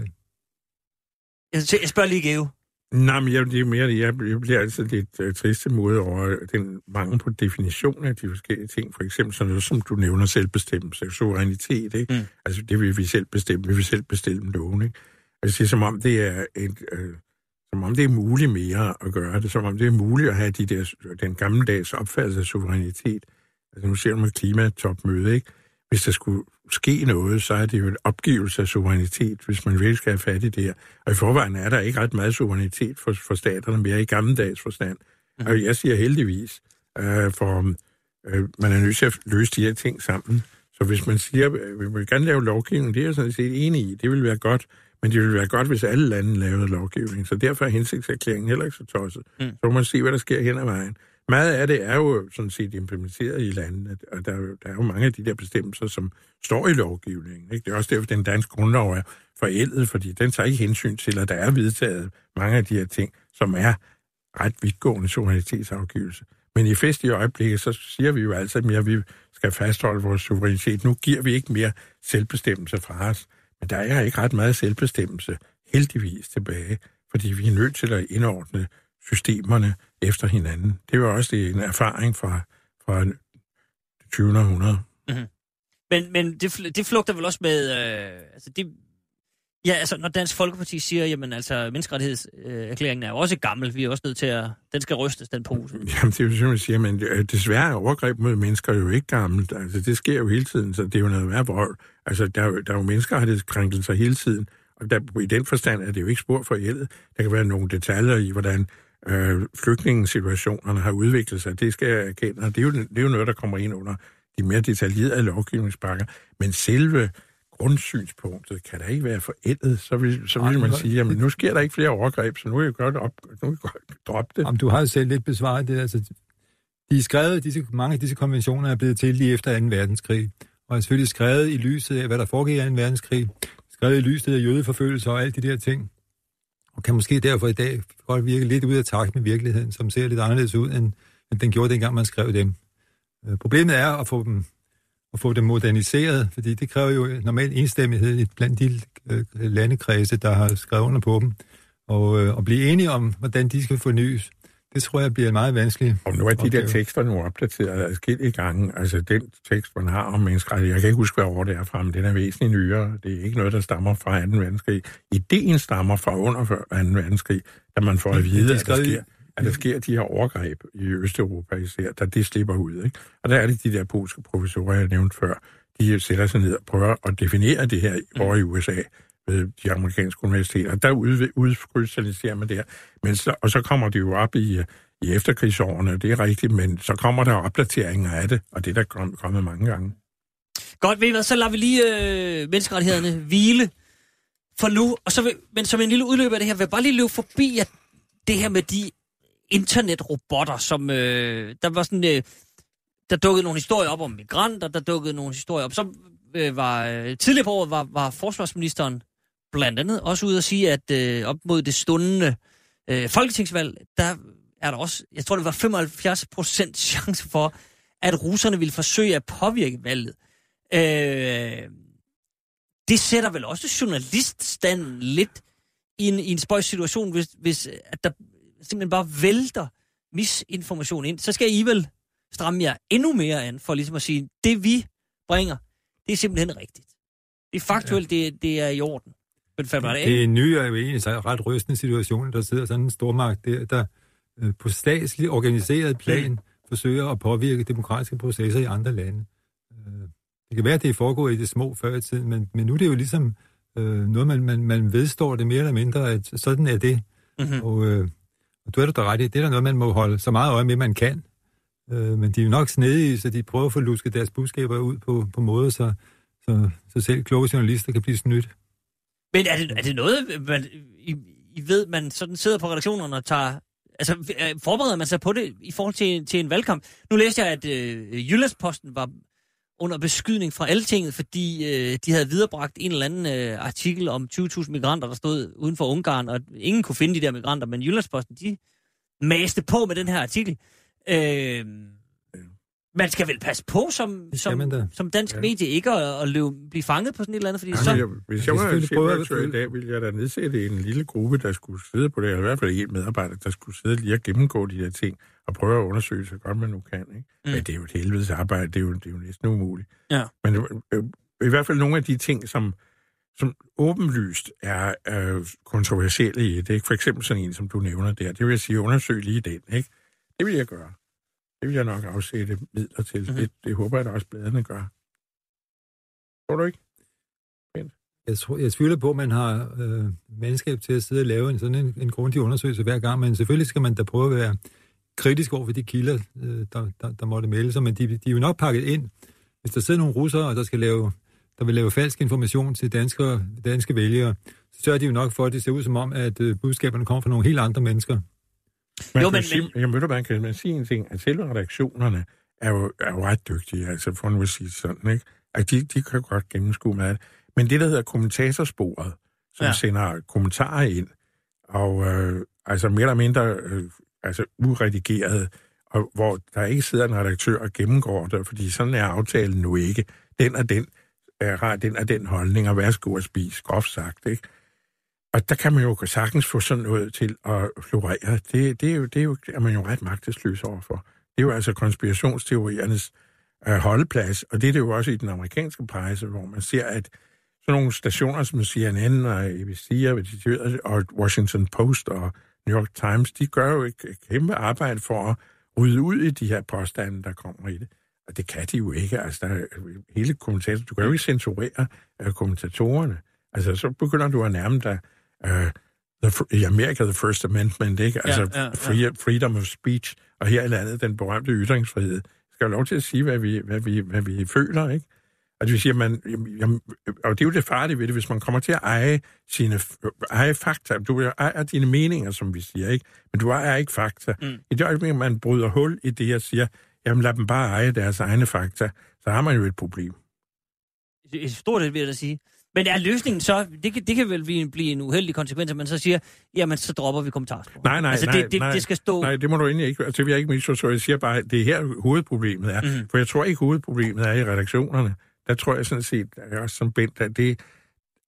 Jeg spørger lige Geo. Nej, men jeg, det er mere, jeg, jeg bliver altid lidt uh, triste mod over den mangel på definition af de forskellige ting. For eksempel sådan noget, som du nævner, selvbestemmelse, suverænitet, ikke? Mm. Altså, det vil vi selv bestemme. Vi vil selv bestemme loven, ikke? Altså, det er som om, det er et, øh, som om det er muligt mere at gøre det, som om det er muligt at have de der, den gammeldags opfattelse af suverænitet. Altså, nu ser du med klimatopmøde, ikke? Hvis der skulle ske noget, så er det jo en opgivelse af suverænitet, hvis man virkelig skal have fat i det her. Og i forvejen er der ikke ret meget suverænitet for, for staterne mere i gammeldags forstand. Mm. Og jeg siger heldigvis, øh, for øh, man er nødt til at løse de her ting sammen. Så hvis man siger, at vi vil gerne lave lovgivning, det er jeg sådan set enig i, det vil være godt, men det ville være godt, hvis alle lande lavede lovgivning. Så derfor er hensigtserklæringen heller ikke så tosset. Mm. Så må man se, hvad der sker hen ad vejen meget af det er jo sådan set implementeret i landene, og der, der er jo mange af de der bestemmelser, som står i lovgivningen. Ikke? Det er også derfor, den danske grundlov er forældet, fordi den tager ikke hensyn til, at der er vedtaget mange af de her ting, som er ret vidtgående suverænitetsafgivelse. Men i fest i øjeblikket, så siger vi jo altså mere, at vi skal fastholde vores suverænitet. Nu giver vi ikke mere selvbestemmelse fra os. Men der er ikke ret meget selvbestemmelse, heldigvis, tilbage, fordi vi er nødt til at indordne systemerne efter hinanden. Det var også en erfaring fra, fra det 20. århundrede. Men, men det, det flugter vel også med... Øh, altså det, ja, altså når Dansk Folkeparti siger, jamen altså, menneskerettighedserklæringen er jo også gammel, vi er også nødt til at... Den skal rystes, den pose. Jamen, det er jo man siger, men øh, desværre er overgreb mod mennesker jo ikke gammelt. Altså, det sker jo hele tiden, så det er jo noget værd vold. Altså, der er der er jo menneskerettighedskrænkelser hele tiden, og der, i den forstand er det jo ikke spor forældet. Der kan være nogle detaljer i, hvordan øh, flygtningesituationerne har udviklet sig. Det skal jeg erkende, og det er, jo, det er jo noget, der kommer ind under de mere detaljerede lovgivningspakker. Men selve grundsynspunktet kan da ikke være forældet. Så vil, så vil man sige, jamen nu sker der ikke flere overgreb, så nu er jeg godt op, nu er jeg godt droppe det. Jamen, du har jo selv lidt besvaret det. Altså, de er skrevet, disse, mange af disse konventioner er blevet til lige efter 2. verdenskrig, og er selvfølgelig skrevet i lyset af, hvad der foregik i 2. verdenskrig, skrevet i lyset af jødeforfølgelser og alt de der ting, og kan måske derfor i dag godt virke lidt ud af takt med virkeligheden, som ser lidt anderledes ud, end, end den gjorde dengang, man skrev dem. Øh, Problemet er at få dem, at få dem moderniseret, fordi det kræver jo normalt enstemmighed blandt de øh, landekredse, der har skrevet under på dem, og, øh, og blive enige om, hvordan de skal fornyes. Det tror jeg bliver meget vanskelig Og nu er de der opgave. tekster nu opdateret adskillige gange. Altså den tekst, man har om menneskerettigheder, jeg kan ikke huske, hvad år det er fra, men den er væsentligt nyere. Det er ikke noget, der stammer fra 2. verdenskrig. Ideen stammer fra under 2. verdenskrig, da man får at vide, det at der, sker, at der sker de her overgreb i Østeuropa især, da det slipper ud. Ikke? Og der er det de der polske professorer, jeg nævnte før, de sætter sig ned og prøver at definere det her over i USA ved de amerikanske universiteter. Der udkrystalliserer man det her. Men så, og så kommer det jo op i, øh, i efterkrigsårene, det er rigtigt, men så kommer der opdateringer af det, og det er der kom- kommet mange gange. Godt, ved I hvad, så lader vi lige øh, menneskerettighederne hvile for nu. Og så vil, men som en lille udløber af det her, vil jeg bare lige løbe forbi at det her med de internetrobotter, som øh, der var sådan... Øh, der dukkede nogle historier op om migranter, der dukkede nogle historier op. Så øh, var øh, tidligere på året var, var forsvarsministeren blandt andet også ude at sige, at øh, op mod det stundende øh, folketingsvalg, der er der også, jeg tror det var 75 procent chance for, at russerne ville forsøge at påvirke valget. Øh, det sætter vel også journaliststanden lidt i en, i en spøjs situation, hvis, hvis at der simpelthen bare vælter misinformation ind. Så skal I vel stramme jer endnu mere an, for ligesom at sige, det vi bringer, det er simpelthen rigtigt. Det er faktuelt, ja. det, det er i orden. Men falder det? Det er en ny og jo egentlig så ret rystende situation, der sidder sådan en stormagt der, der øh, på statslig organiseret plan mm. forsøger at påvirke demokratiske processer i andre lande. Øh, det kan være, at det er foregået i det små før i tiden, men, men nu er det jo ligesom øh, noget, man, man, man vedstår det mere eller mindre, at sådan er det. Mm-hmm. Og, øh, og du er da ret i, det er der noget, man må holde så meget øje med, man kan. Øh, men de er jo nok snedige, så de prøver at få lusket deres budskaber ud på, på måder, så, så, så selv kloge journalister kan blive snydt. Men er det, er det noget, man, I, I ved, man sådan sidder på redaktionerne og tager... Altså, øh, forbereder man sig på det i forhold til, til en valgkamp? Nu læste jeg, at øh, Jyllandsposten var under beskydning fra Altinget, fordi øh, de havde viderebragt en eller anden øh, artikel om 20.000 migranter, der stod uden for Ungarn, og ingen kunne finde de der migranter, men Jyllandsposten, de maste på med den her artikel. Øh, man skal vel passe på som, som, som dansk Ja. medie ikke at, at løbe, blive fanget på sådan et eller andet, fordi Altså, så... jeg, hvis jeg var selvfølgelig prøve at chefredaktør i dag, ville jeg da nedsætte en lille gruppe, der skulle sidde på det, eller i hvert fald en medarbejder, der skulle sidde lige og gennemgå de der ting, og prøve at undersøge så godt man nu kan. Ikke? Mm. Mm. Men det er jo et helvedes arbejde, det er jo, det er jo næsten umuligt. Ja. Men øh, i hvert fald nogle af de ting, som, som åbenlyst er øh, kontroversielle i det, ikke? for eksempel sådan en, som du nævner der, det vil jeg sige, undersøg lige den. Ikke? Det vil jeg gøre. Det vil jeg nok afsætte midler til. Mm-hmm. Det, det håber jeg da også bladene gør. Tror du ikke? Jeg, tror, jeg tvivler på, at man har øh, mandskab til at sidde og lave en sådan en, en grundig undersøgelse hver gang, men selvfølgelig skal man da prøve at være kritisk over for de kilder, øh, der, der, der måtte melde sig, men de, de er jo nok pakket ind. Hvis der sidder nogle russere, der, skal lave, der vil lave falsk information til danske, danske vælgere, så sørger de jo nok for, at det ser ud som om, at øh, budskaberne kommer fra nogle helt andre mennesker. Man Jo, men- men, sige, jeg mødte, man kan man sige en ting, at selve redaktionerne er jo, er jo ret dygtige, altså for nu at sige sådan, ikke? At de, de kan godt gennemskue med det. Men det, der hedder kommentatorsporet, som Ja. sender kommentarer ind, og øh, altså mere eller mindre øh, altså uredigeret, og hvor der ikke sidder en redaktør og gennemgår det, fordi sådan er aftalen nu ikke. Den er den, er, den er den holdning, og værsgo at spise, groft sagt, ikke? Og der kan man jo sagtens få sådan noget til at florere. Det, det, er, jo, det er, jo, er man jo ret magtesløs overfor. Det er jo altså konspirationsteoriernes øh, holdeplads, og det er det jo også i den amerikanske presse, hvor man ser, at sådan nogle stationer som CNN og ABC og Washington Post og New York Times, de gør jo et kæmpe arbejde for at rydde ud i de her påstande, der kommer i det. Og det kan de jo ikke. Altså, der er hele kommentator, du kan jo ikke censurere øh, kommentatorerne. Altså, så begynder du at nærme dig uh, the, i Amerika the First Amendment, ikke? Altså, ja, ja. free, freedom of speech, og her i landet den berømte ytringsfrihed. Skal have lov til at sige, hvad vi, hvad vi, hvad vi føler, ikke? Og det vil sige, at man, jamen, og det er jo det farlige ved det, hvis man kommer til at eje sine eje fakta. Du ejer dine meninger, som vi siger, ikke? Men du ejer ikke fakta. Mm. I det øjeblik, man bryder hul i det og siger, jamen lad dem bare eje deres egne fakta, så har man jo et problem. Et stort et, vil jeg da sige. Men er løsningen så, det kan, det kan vel blive, blive en uheldig konsekvens, at man så siger, jamen så dropper vi kommentarsporet. Nej, nej, altså, nej, det, det, nej, det skal stå... Nej, det må du egentlig ikke. Altså, det vil jeg ikke misforstå. Jeg siger bare, at det er her hovedproblemet er. Mm. For jeg tror ikke, hovedproblemet er i redaktionerne. Der tror jeg sådan set, at jeg er også som Bent, at det,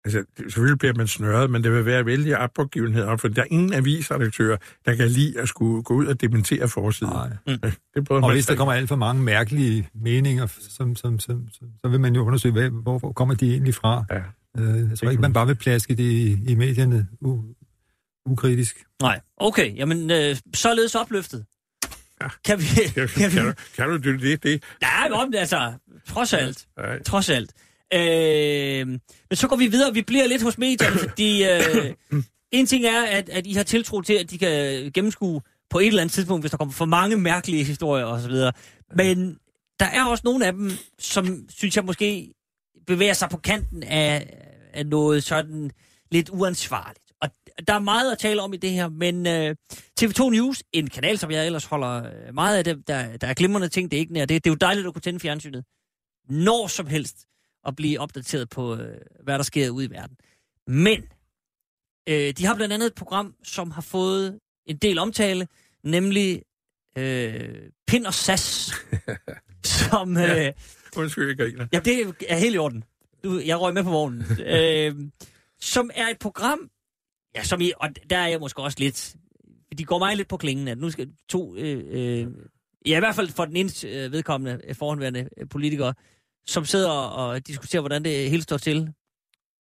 altså, det, selvfølgelig bliver man snørret, men det vil være vældig opgivenhed, for der er ingen avisredaktører, der kan lide at skulle gå ud og dementere forsiden. Nej. Det Og hvis der kommer alt for mange mærkelige meninger, som, som, som, som, så vil man jo undersøge, hvad, hvor kommer de egentlig fra. Ja. Øh, jeg tror ikke, man bare vil plaske det i, i medierne u, ukritisk. Nej, okay, jamen øh, således opløftet. Ja. Kan vi... Kan, Kan vi kan, du, kan du det? det, nej, men om det, altså, trods alt. Nej. Trods alt. Øh, men så går vi videre. Vi bliver lidt hos medierne, fordi øh, en ting er, at, at I har tiltro til, at de kan gennemskue på et eller andet tidspunkt, hvis der kommer for mange mærkelige historier osv. Men der er også nogle af dem, som synes jeg måske bevæger sig på kanten af, af noget sådan lidt uansvarligt. Og der er meget at tale om i det her, men øh, TV2 News, en kanal, som jeg ellers holder øh, meget af, det, der, der er glimrende ting, det er ikke nær det. Det er jo dejligt at kunne tænde fjernsynet når som helst og blive opdateret på, øh, hvad der sker ude i verden. Men øh, de har blandt andet et program, som har fået en del omtale, nemlig øh, Pind og Sas, som... Øh, Ja. Undskyld, jeg griner. Ja, det er helt i orden. Du, jeg røg med på vognen. øh, som er et program, ja, som I, og der er jeg måske også lidt, de går mig lidt på klingen, at nu skal to, øh, øh, ja, i hvert fald for den ene øh, vedkommende øh, forhåndværende øh, politikere, som sidder og diskuterer, hvordan det hele står til,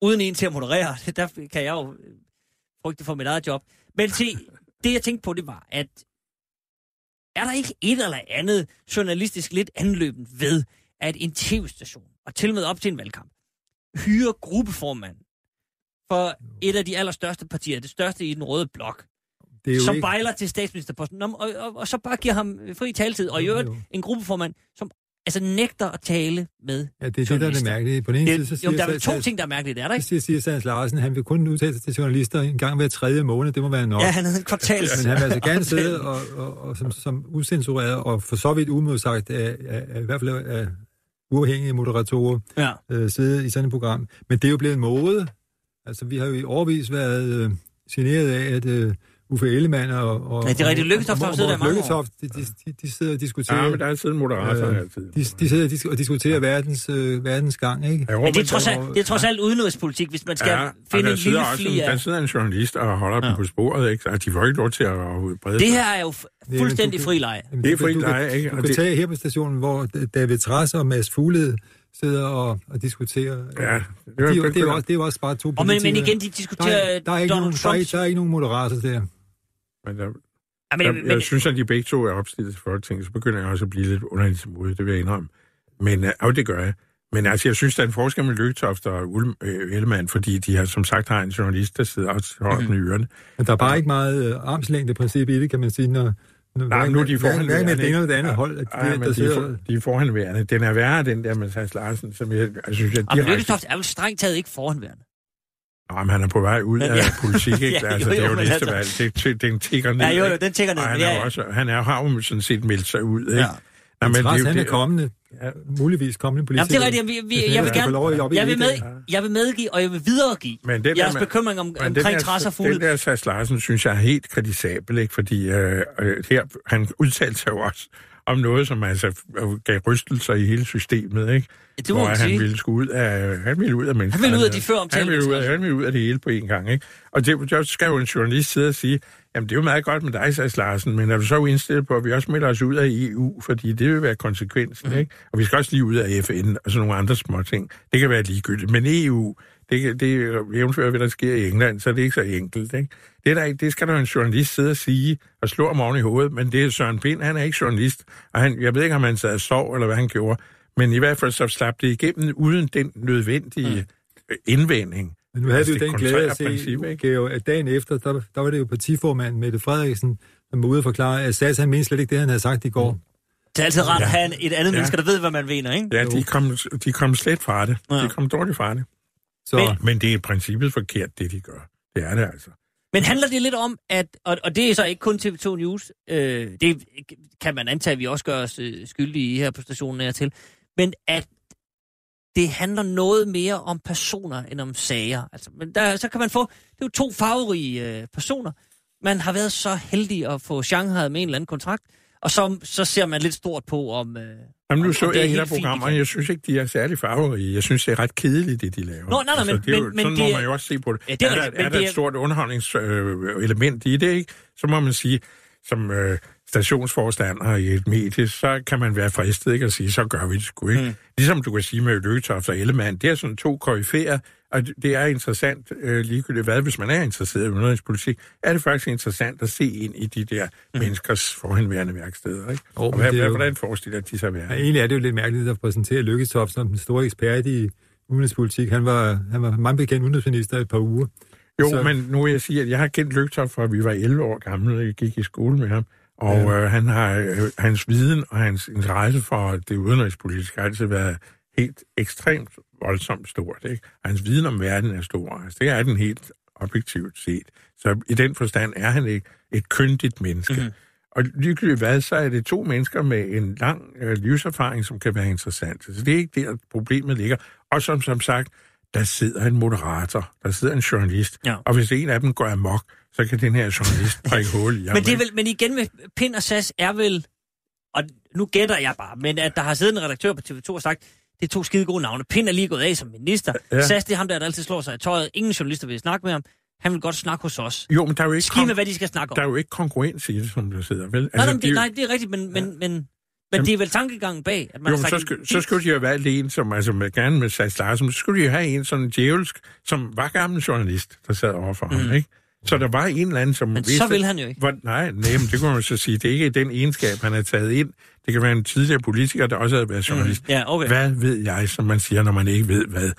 uden en til at moderere. Der kan jeg jo øh, frygte for mit eget job. Men se, det jeg tænkte på, det var, at er der ikke et eller andet journalistisk lidt anløbent ved, at en tv-station, og til og med op til en valgkamp, hyrer gruppeformand for et af de allerstørste partier, det største i den røde blok, Det er jo som ikke... bejler til statsministerposten, Nå, og, og, og så bare giver ham fri taletid, og i Jo, øvrigt jo. en gruppeformand, som altså nægter at tale med Ja, det er det, der er det mærkelige. På den ene side, det, så jo, siger, der er to ting, der er mærkeligt, er der så ikke? siger, siger Sands Larsen, han vil kun udtale sig til journalister en gang hver tredje måned. Det må være nok. Ja, han havde en kvartals... Men han vil altså gerne sidde og, og, og som, som usensureret og for så vidt umodsagt af, af, af, i hvert fald af uafhængige moderatorer Ja. øh, sidde i sådan et program. Men det er jo blevet en mode. Altså, vi har jo i overvis været øh, generet af, at øh, Uffe Ellemann og... og Ja, det er rigtigt. Lykketoft har siddet der i mange. Lykketoft, de, de, de, de sidder og diskuterer... Ja, men der er altid en moderator Øh, altid. de, de sidder og dis- og diskuterer verdens, øh, verdens gang, ikke? Jo, Men det er trods der- alt, det er trods alt udenrigspolitik, hvis man skal Ja, ja, finde der en lille fli en, der af... sidder en journalist og holder ja. Ja. dem på sporet, ikke? Så de får ikke lov til at brede Det her er jo fuldstændig fri leje. Det er fri du kan- leje, ikke? Du Og kan tage her på stationen, hvor David Træs og Mads Fuglede sidder og, og diskuterer. Ja, det, er, var, det, er også, det er også bare to Og men, men politikere. igen, de der, diskuterer er, der, er ikke nogen, Donald der, er, Trump. ikke- der er ikke nogen moderator der. Men der, Ja, men, jeg, men, jeg synes, at de begge to er opstillet til Folketinget, så begynder jeg også at blive lidt underligt mod, det vil jeg indrømme. Men, øh, og det gør jeg. Men altså, jeg synes, der er en forskel med Løgtoft og Ulm, øh, Ellemann, fordi de har som sagt har en journalist, der sidder og holder mm-hmm. den i ørerne. Men der er bare ikke meget øh, armslængde-princip i det, kan man sige, når... når Nej, nu er de hverken med det ene eller det andet Ja, hold, at de, Ej, der, de, er sidder... for, de er forhenværende. Den er værre, den der med Hans Larsen, som jeg, jeg synes, jeg og men direkte... Lykketoft er vel strengt taget ikke forhåndværende. Nå, men han er på vej ud af ja. politik, ikke? Ja, altså, jo, det er jo, jo næste altså- valg. Det, det, den tigger ned. Ja, jo, jo, den tigger ned. Og han, Ja, er ja. jo også, han er, har jo sådan set meldt sig ud, ikke? Ja. Nå, men det er Træs, jo han er det- kommende, Ja. muligvis kommende Jamen, politiker. det er rigtigt. Jeg, vi, Hvis jeg vil gerne... Jeg vil, med, jeg vil medgive, og jeg vil videregive Men den jeres der, bekymring om, men omkring træs og fugle. Den der Sass Larsen, synes jeg er helt kritisabel, ikke? Fordi øh, øh, her, han udtalte sig jo også om noget, som altså gav rystelser i hele systemet, ikke? Det må Hvor han sige. ville skulle ud af, han ville ud af mennesker. Han ville ud af de før omtalte han ville ud af, han ville ud af det hele på en gang, ikke? Og det, der skal jo en journalist sidde og sige, jamen det er jo meget godt med dig, Sass Larsen, men er du så indstillet på, at vi også melder os ud af EU, fordi det vil være konsekvensen, Mhm. ikke? Og vi skal også lige ud af FN og sådan nogle andre små ting. Det kan være ligegyldigt. Men EU, det, det er eventuelt, hvad der sker i England, så er det ikke så enkelt, ikke? Det, er der, ikke- det skal der jo en journalist sidde og sige og slå om oven i hovedet, men det er Søren Pind, han er ikke journalist, og han, jeg ved ikke, om han sad og sov, eller hvad han gjorde, men i hvert fald så slap det igennem uden den nødvendige mm. indvending. Men nu havde Altså, vi jo det den glæde at se? Geo, at dagen efter, der, der var det jo partiformand Mette Frederiksen, som var ude og forklare, at SAS han mente slet ikke det, han havde sagt i går. Mm. Det er altid rart at have et andet Ja. menneske, der ved, hvad man mener, ikke? Ja, de kom, de kom slet fra det. Ja. De kom dårligt fra det. Så Men- Men det er i princippet forkert, det de gør. Det er det altså. Men handler det lidt om, at, og, og det er så ikke kun TV2 News, øh, det kan man antage, at vi også gør os øh, skyldige i her på stationen her til, men at det handler noget mere om personer end om sager. Altså, men der, så kan man få, det er jo to farverige øh, personer. Man har været så heldig at få Shanghai med en eller anden kontrakt, og så, så ser man lidt stort på, om... Øh, Jamen, nu så det er jeg et helt af fint, de programmerne. kan. Jeg synes ikke, de er særlig farverige. Jeg synes, det er ret kedeligt, det de laver. Altså, Nå, nej, nej, men- det er jo, men- men sådan det må er- man jo også se på det. Ja, det er er, der, men er der det et er- stort underholdningselement i det, ikke? Så må man sige, som øh, stationsforstander i et medie, så kan man være fristet ikke at sige, så gør vi det sgu ikke. Mm. Ligesom du kan sige med Løgetoft og Ellemann, det er sådan to koryfærer, og det- er interessant, øh, ligegyldigt hvad, hvis man er interesseret i udenrigspolitik, er det faktisk interessant at se ind i de der mm. menneskers forhenværende værksteder. Ikke? Jo, og hvad, er hvad, jo- hvordan forestiller de sig at være? ja, egentlig er det jo lidt mærkeligt at præsentere Lykketoft som den store ekspert i udenrigspolitik. Han var, han var meget bekendt udenrigsminister i et par uger. Jo, Så- men nu vil jeg sige, at jeg har kendt Lygtoft fra, vi var 11 år gamle, og jeg gik i skole med ham. Og ja. øh, han har, øh, hans viden og hans interesse for det udenrigspolitiske har altid været helt ekstremt voldsomt stort. Ikke? Hans viden om verden er stor. Altså, det er den helt objektivt set. Så i den forstand er han ikke et kyndigt menneske. Mhm. Mm-hmm. Og ligegyldigt hvad, så er det to mennesker med en lang øh, livserfaring, som kan være interessante. Så det er ikke der, problemet ligger. Og som, som sagt, der sidder en moderator, der sidder en journalist, Ja. og hvis en af dem går amok, så kan den her journalist prikke hul i. Men, det er ikke? vel, men igen med Pind og Sas er vel, og nu gætter jeg bare, men at der har siddet en redaktør på TV2 og sagt, det er to skide gode navne. Pind er lige gået af som minister. Ja. Ja. Sas, det er ham der, der altid slår sig i tøjet. Ingen journalister vil snakke med ham. Han vil godt snakke hos os. Jo, men der er jo ikke, Ski med, hvad de skal snakke om. der er jo ikke konkurrens i det, som der sidder, vel? nej, nej, er det, nej, det er rigtigt, men, men, men, men Jamen- det er vel tankegangen bag, at man jo, har sagt, så, skal, så skulle de jo valgt en, som altså med, gerne med Sass Larsen, så skulle de jo have en sådan djævelsk, som var gammel journalist, der sad overfor mm. ham, ikke? Så der var en eller anden, som Men så vil han jo ikke. Hvor, nej, nej, men det kunne man så sige. Det er ikke den egenskab, han har taget ind. Det kan være en tidligere politiker, der også har været journalist. Ja, okay. Hvad ved jeg, som man siger, når man ikke ved hvad?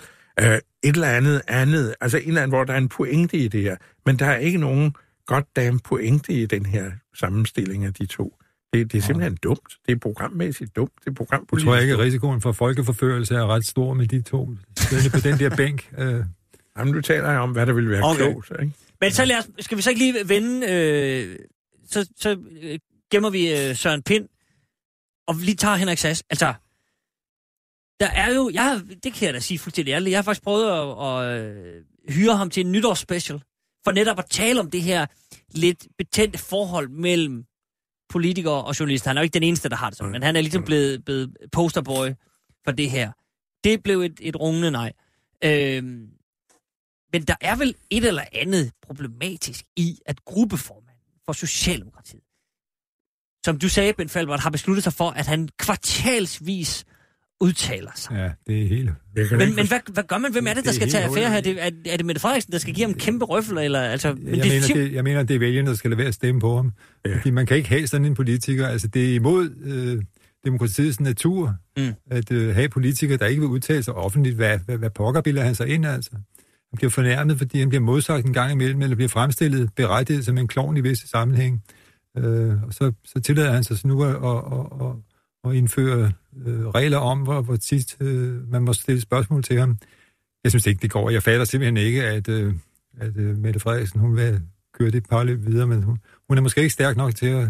Uh, et eller andet andet, altså en eller anden, hvor der er en pointe i det her. Men der er ikke nogen goddamn pointe i den her sammenstilling af de to. Det, det er simpelthen dumt. Det er programmæssigt dumt. Det er Jeg programpolitisk tror jeg ikke, at risikoen for folkeforførelse er ret stor med de to siddende på den der bænk. Øh, Jamen, nu taler jeg om, hvad der vil være okay. klogt. Ikke? Men så lad os, skal vi så ikke lige vende, øh, så, så øh, gemmer vi øh, Søren Pind, og lige tager Henrik Sass. Altså, der er jo, jeg, det kan jeg da sige fuldstændig ærligt, jeg har faktisk prøvet at, at øh, hyre ham til en nytårsspecial, for netop at tale om det her lidt betændte forhold mellem politikere og journalister. Han er jo ikke den eneste, der har det sådan, men han er ligesom blevet, blevet posterboy for det her. Det blev et, et rungende nej. Øhm, men der er vel et eller andet problematisk i, at gruppeformanden for Socialdemokratiet, som du sagde, Ben Falbert, har besluttet sig for, at han kvartalsvis udtaler sig. ja, det er helt... Men, men hvad, hvad gør man? Hvem er det, der Det er skal tage affære her? Det, er, er det Mette Frederiksen, der skal give ham en kæmpe røffel? Eller, altså, men Jeg, det, mener, det, jeg mener, det er vælgerne, der skal lade være at stemme på ham. Ja. Fordi man kan ikke have sådan en politiker. Altså, det er imod øh, demokratiets natur, Mm. mm. at øh, have politikere, der ikke vil udtale sig offentligt. Hvad, hvad, hvad pokker bilder han sig ind, altså? Bliver fornærmet, fordi han bliver modsagt en gang imellem, eller bliver fremstillet berettiget som en klovn i visse sammenhæng. Øh, og så, så tillader han sig så nu at, at, at, at indføre øh, regler om, hvor, hvor tit øh, man må stille spørgsmål til ham. Jeg synes ikke, det går. Jeg fatter simpelthen ikke, at, øh, at øh, Mette Frederiksen, hun vil køre det parløb videre, men hun, hun er måske ikke stærk nok til at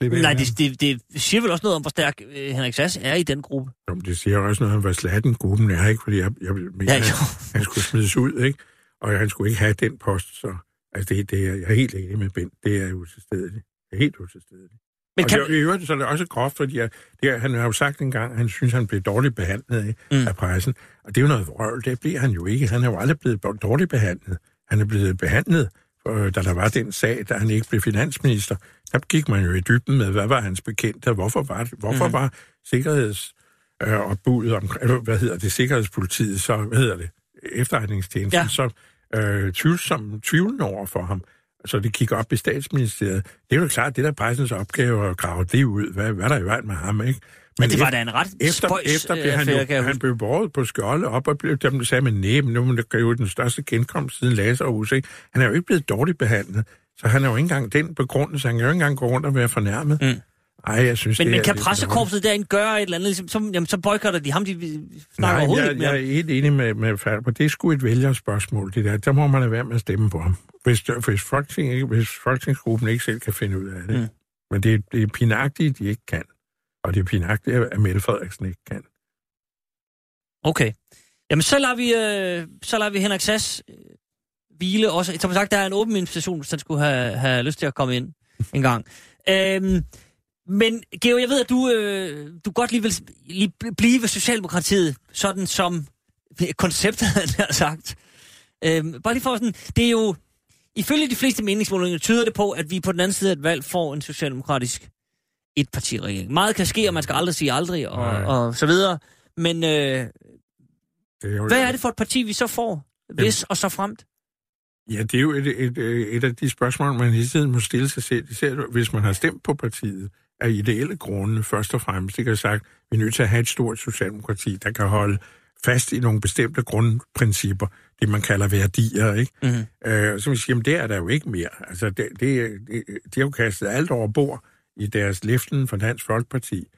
slippe. Nej, det, det, det siger vel også noget om, hvor stærk øh, Henrik Sass er i den gruppe. Jo, men det siger også noget om, hvad slatten gruppen er, ikke? Fordi jeg, jeg mener, Ja, jo. han skulle smides ud, ikke? Og han skulle ikke have den post, så... Altså, det, det er, jeg er helt enig med Bent. Det er utilstedeligt. Det er helt utilstedeligt. Men og kan, det, i øvrigt så er det også groft, fordi jeg, det, er- han har jo sagt engang, at han synes, han blev dårligt behandlet af, Mm. mm. af pressen. Og det er jo noget vrøvl. Det bliver han jo ikke. Han er jo aldrig blevet dårligt behandlet. Han er blevet behandlet, øh, da der var den sag, da han ikke blev finansminister. Der gik man jo i dybden med, hvad var hans bekendte, hvorfor var, det, hvorfor Mm. var sikkerheds øh, og budet om, hvad hedder det, sikkerhedspolitiet, så, hvad hedder det, efterretningstjenesten, Ja. så øh, tvivlsom, tvivlende over for ham. Så det kigger op i statsministeriet. Det er jo klart, det der er pressens opgave at grave det ud. Hvad, hvad er der i vejen med ham, ikke? Men det var da en ret efter, spøjs efter blev øh, han, affære, kan jo, han huske. blev båret på skjolde op, og blev, dem sagde man, nej, men nu er jo den største genkomst siden Lazarus, ikke? Han er jo ikke blevet dårligt behandlet, så han er jo ikke engang den begrundelse, han kan jo ikke engang gå rundt og være fornærmet. Mm. Ej, jeg synes, Men, det men er kan pressekorpset derinde gøre et eller andet, ligesom, så, jamen, så boykotter de ham, de snakker Nej, overhovedet jeg, ikke mere. jeg er helt enig med, med Falber. Det er sgu et vælgerspørgsmål, det der. Der må man lade være med at stemme på ham. Hvis, hvis, Folketing, hvis Folketingsgruppen ikke selv kan finde ud af det. Mm. Men det, det er pinagtigt, de ikke kan. Og det er pinagtigt, at Mette Frederiksen ikke kan. Okay. Jamen, så lader vi, øh, så lader vi Henrik Sass øh, hvile også. Som sagt, der er en åben invitation, hvis han skulle have, have lyst til at komme ind en gang. Øhm, men Geo, jeg ved, at du, øh, du godt lige vil lige bl- blive ved Socialdemokratiet, sådan som konceptet har sagt. Øhm, bare lige for sådan, det er jo, ifølge de fleste meningsmålinger tyder det på, at vi på den anden side af et valg får en socialdemokratisk etpartiregering. Meget kan ske, og man skal aldrig sige aldrig, og, Nej. og så videre. Men øh, Det er jo, hvad er det for et parti, vi så får? Hvis og så fremt? Ja, det er jo et, et, et, et af de spørgsmål, man hele tiden må stille sig selv. Især hvis man har stemt på partiet af ideelle grunde, først og fremmest. Det kan jeg sagt, vi er nødt til at have et stort socialdemokrati, der kan holde fast i nogle bestemte grundprincipper, det man kalder værdier, ikke? Mm-hmm. Øh, så vil jeg sige, jamen det er der jo ikke mere. Altså, det, det, det, de har jo kastet alt over bord i deres løften for Dansk Folkeparti.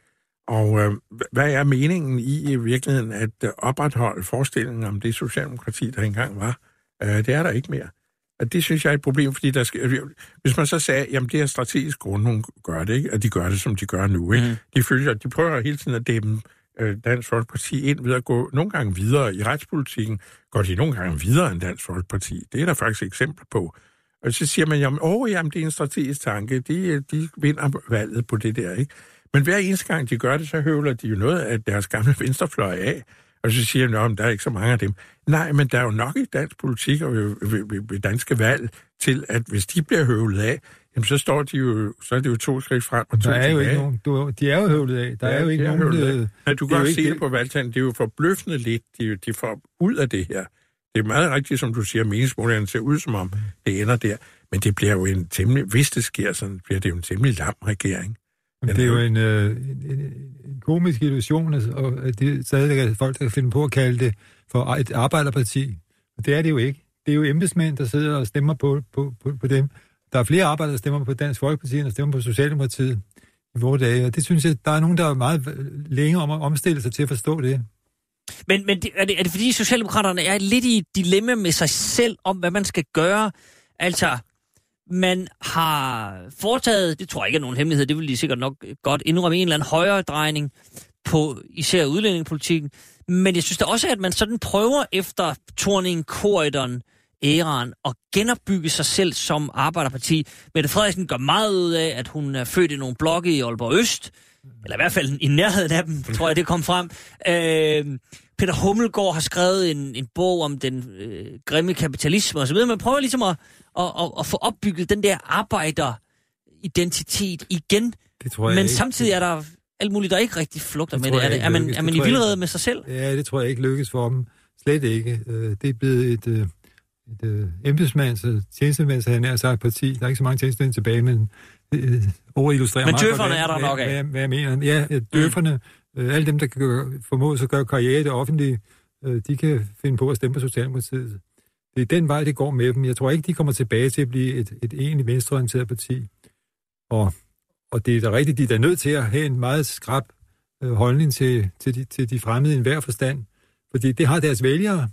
Og øh, hvad er meningen i i virkeligheden at øh, opretholde forestillingen om det socialdemokrati, der engang var? Øh, det er der ikke mere. Og det synes jeg er et problem, fordi der skal, hvis man så sagde, jamen det er strategisk grund, hun gør det, ikke? at de gør det, som de gør nu. Ikke? Mm. De, følger, de prøver hele tiden at dæmme øh, Dansk Folkeparti ind ved at gå nogle gange videre i retspolitikken. Går de nogle gange videre end Dansk Folkeparti? Det er der faktisk eksempler på. Og så siger man, jamen, åh, jamen, det er en strategisk tanke. De, de vinder valget på det der, ikke? Men hver eneste gang de gør det, så høvler de jo noget af deres gamle venstrefløj af. Og så siger de, at der er ikke så mange af dem. Nej, men der er jo nok i dansk politik og ved, ved, danske valg til, at hvis de bliver høvlet af, jamen så står de jo, så er det jo to skridt frem og to Der er jo ikke nogen, du, de er jo høvlet af. Der Ja, er jo ikke nogen... Øh, Men du kan jo også se det på valgtalen, det er jo forbløffende lidt, de, de får ud af det her. Det er meget rigtigt, som du siger, meningsmålerne ser ud som om, det ender der. Men det bliver jo en temmelig, hvis det sker sådan, bliver det jo en temmelig lam regering. Men det er jo en, øh, en, en, en komisk illusion, altså, og at det stadigvæk er folk, der kan finde på at kalde det for et arbejderparti. Og det er det jo ikke. Det er jo embedsmænd, der sidder og stemmer på, på, på, på dem. Der er flere arbejdere, der stemmer på Dansk Folkeparti, end der stemmer på Socialdemokratiet i vores dage. Og det synes jeg, der er nogen, der er meget længe om at omstille sig til at forstå det. Men, men det, er, det, er det fordi Socialdemokraterne er lidt i et dilemma med sig selv om, hvad man skal gøre? Altså, man har foretaget, det tror jeg ikke er nogen hemmelighed, det vil de sikkert nok godt indrømme, en eller anden højere drejning på især udlændingepolitikken. Men jeg synes da også, at man sådan prøver efter Torning korridoren æraen at genopbygge sig selv som arbejderparti. Mette Frederiksen gør meget ud af, at hun er født i nogle blokke i Aalborg Øst, eller i hvert fald i nærheden af dem, tror jeg, det kom frem. Øh, Peter Hummelgaard har skrevet en, en bog om den øh, grimme kapitalisme osv. Man prøver ligesom at, at, at, at få opbygget den der arbejderidentitet igen, Det tror jeg men ikke. samtidig er der alt muligt, der ikke rigtig flugter Det med det. Er, det. er man, lykkes. er man i vildrede med sig selv? Ja, det tror jeg ikke lykkes for dem. Slet ikke. Øh, Det er blevet et, øh, et øh, embedsmands- tjenestemands, havde jeg nær sagt, parti. Der er ikke så mange tjenestemænd tilbage, men øh, ord illustrerer Men meget godt, er der hvad- nok af. Hvad, hvad jeg mener. Ja, døfferne, øh, alle dem, der kan gøre- formå at gøre karriere i det offentlige, øh, de kan finde på at stemme på Socialdemokratiet. Det er den vej, det går med dem. Jeg tror ikke, de kommer tilbage til at blive et, et egentlig venstreorienteret parti. Og, og det er da rigtigt, de er da nødt til at have en meget skrab øh, holdning til, til, de, til de fremmede i enhver forstand. Fordi det har deres vælgere.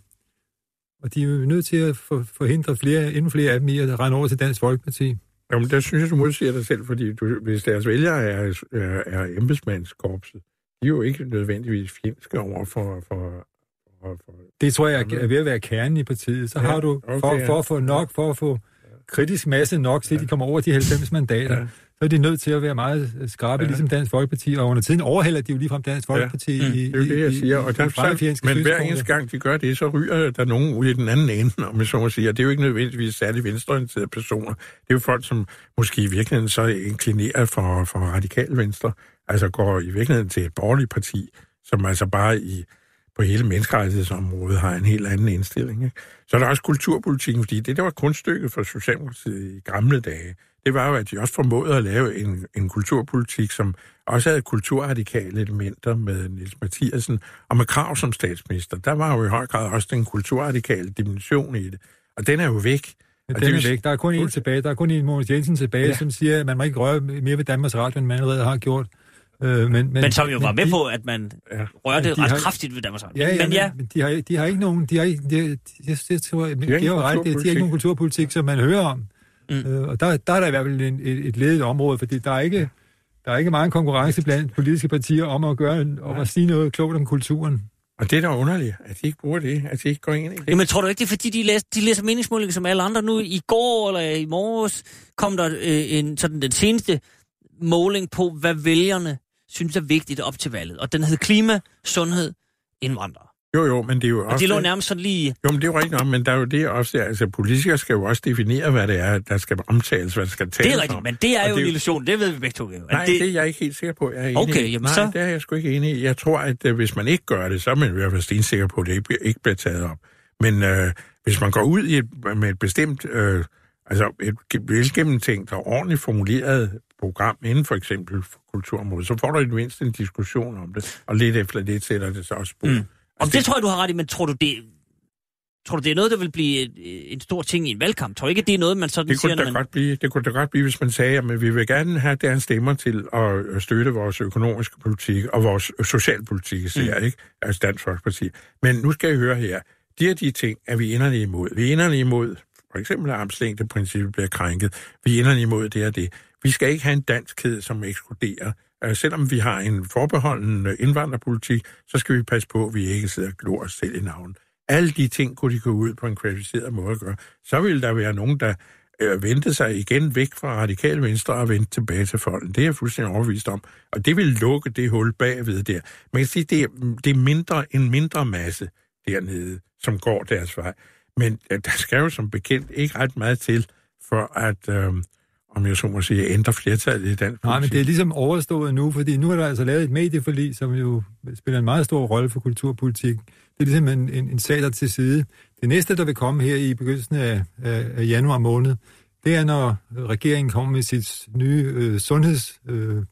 Og de er jo nødt til at for, forhindre flere, endnu flere af dem i at rende over til Dansk Folkeparti. Jamen, der synes jeg, du modsiger dig selv, fordi du, hvis deres vælgere er, er, er embedsmandskorpset, de er jo ikke nødvendigvis fjendske over for, for, for, for Det tror jeg er ved at være kernen i partiet. Så Ja, ja, har du, for, okay, ja. for at få nok, for at få kritisk masse nok, til de kommer over de 90 mandater, Ja. Så er de nødt til at være meget skrabe, Ja. ja. ligesom Dansk Folkeparti, og under tiden overhælder de jo ligefrem Dansk Folkeparti Ja. i, Det er jo det, jeg siger. Og, der, så, men hver eneste gang, de gør det, så ryger der nogen ud i den anden ende, om jeg så må sige. Og det er jo ikke nødvendigvis særlig venstreorienterede personer. Det er jo folk, som måske i virkeligheden så inklinerer for, for radikal venstre, altså går i virkeligheden til et borgerligt parti, som altså bare i på hele menneskerettighedsområdet har en helt anden indstilling. Ikke? Så er der også kulturpolitikken, fordi det, der var kunststykket for Socialdemokratiet i gamle dage, det var jo, at de også formåede at lave en, en kulturpolitik, som også havde kulturradikale elementer med Niels Mathiasen, og med Krav som statsminister. Der var jo i høj grad også den kulturradikale dimension i det. Og den er jo væk. Men Og den det er væk. Der er kun en tilbage. Der er kun en Mogens Jensen tilbage, Ja. ja. som siger, at man må ikke røre mere ved Danmarks Radio, end man allerede har gjort. Øh, men, men, Men som jo var med de, på, at man Ja. rørte de ret har- kraftigt ved Danmarks Radio. Ja, ja, men ja, men de har, de har ikke nogen, de har ikke, de, de, ingen de har jo ret, de, de har ikke nogen kulturpolitik, som man hører om. Mm. Øh, og der, der er der i hvert fald en, et, et ledet område, fordi der er ikke, der er ikke meget konkurrence blandt politiske partier om at gøre, om at sige noget klogt om kulturen. Og det er da underligt, at de ikke bruger det, at de ikke går ind i det. Jamen, tror du ikke, det er, fordi de læser, de læser meningsmålinger som alle andre nu? I går eller i morges kom der øh, en, sådan den seneste måling på, hvad vælgerne synes er vigtigt op til valget. Og den hed klima, sundhed, indvandrere. Jo, jo, men det er jo Og også... det lå nærmest sådan lige... Jo, men det er jo rigtigt nok, men der er jo det også, altså politikere skal jo også definere, hvad det er, der skal omtales, hvad der skal tales Det er rigtigt, om. men det er Og jo det en illusion. Det ved vi begge to. Nej, det... det er jeg ikke helt sikker på, jeg er enig Okay, jamen Nej, så- det er jeg sgu ikke enig i. Jeg tror, at øh, hvis man ikke gør det, så er man i hvert fald stensikker på, at det ikke, bliver- taget op. Men øh, hvis man går ud i et, med et bestemt, øh, altså et ge- velgennemtænkt og ordentligt formuleret program inden for eksempel kulturområdet, så får du i det mindste en diskussion om det, og lidt efter lidt sætter det så også spor. Mm. Og det tror jeg, du har ret i, men tror du, det, tror du, det er noget, der vil blive en, en stor ting i en valgkamp? Tror ikke, det er noget, man sådan Det siger, kunne, da man... godt blive, det kunne da godt blive, hvis man sagde, at vi vil gerne have deres stemmer til at støtte vores økonomiske politik og vores socialpolitik, især, mm. ikke? Altså Dansk Folkeparti. Men nu skal I høre her. De her de ting er vi inderne imod. Vi er inderne imod, for eksempel at armslængdeprincippet bliver krænket. Vi er inderne imod det og det. Vi skal ikke have en danskhed, som ekskluderer. Øh, selvom vi har en forbeholden øh, indvandrerpolitik, så skal vi passe på, at vi ikke sidder og glor os selv i navn. Alle de ting kunne de gå ud på en kvalificeret måde at gøre. Så ville der være nogen, der øh, vendte sig igen væk fra radikal venstre og vendte tilbage til folden. Det er jeg fuldstændig overbevist om. Og det vil lukke det hul bagved der. Man kan sige, det er, det er mindre, en mindre masse dernede, som går deres vej. Men øh, der skal jo som bekendt ikke ret meget til, for at, øh, om jeg så må sige, ændre flertallet i dansk Nej, men politik. det er ligesom overstået nu, fordi nu er der altså lavet et medieforlig, som jo spiller en meget stor rolle for kulturpolitik. Det er ligesom en, en, en sag, der er til side. Det næste, der vil komme her i begyndelsen af, af, af januar måned, det er, når regeringen kommer med sit nye øh, sundhedsforslag,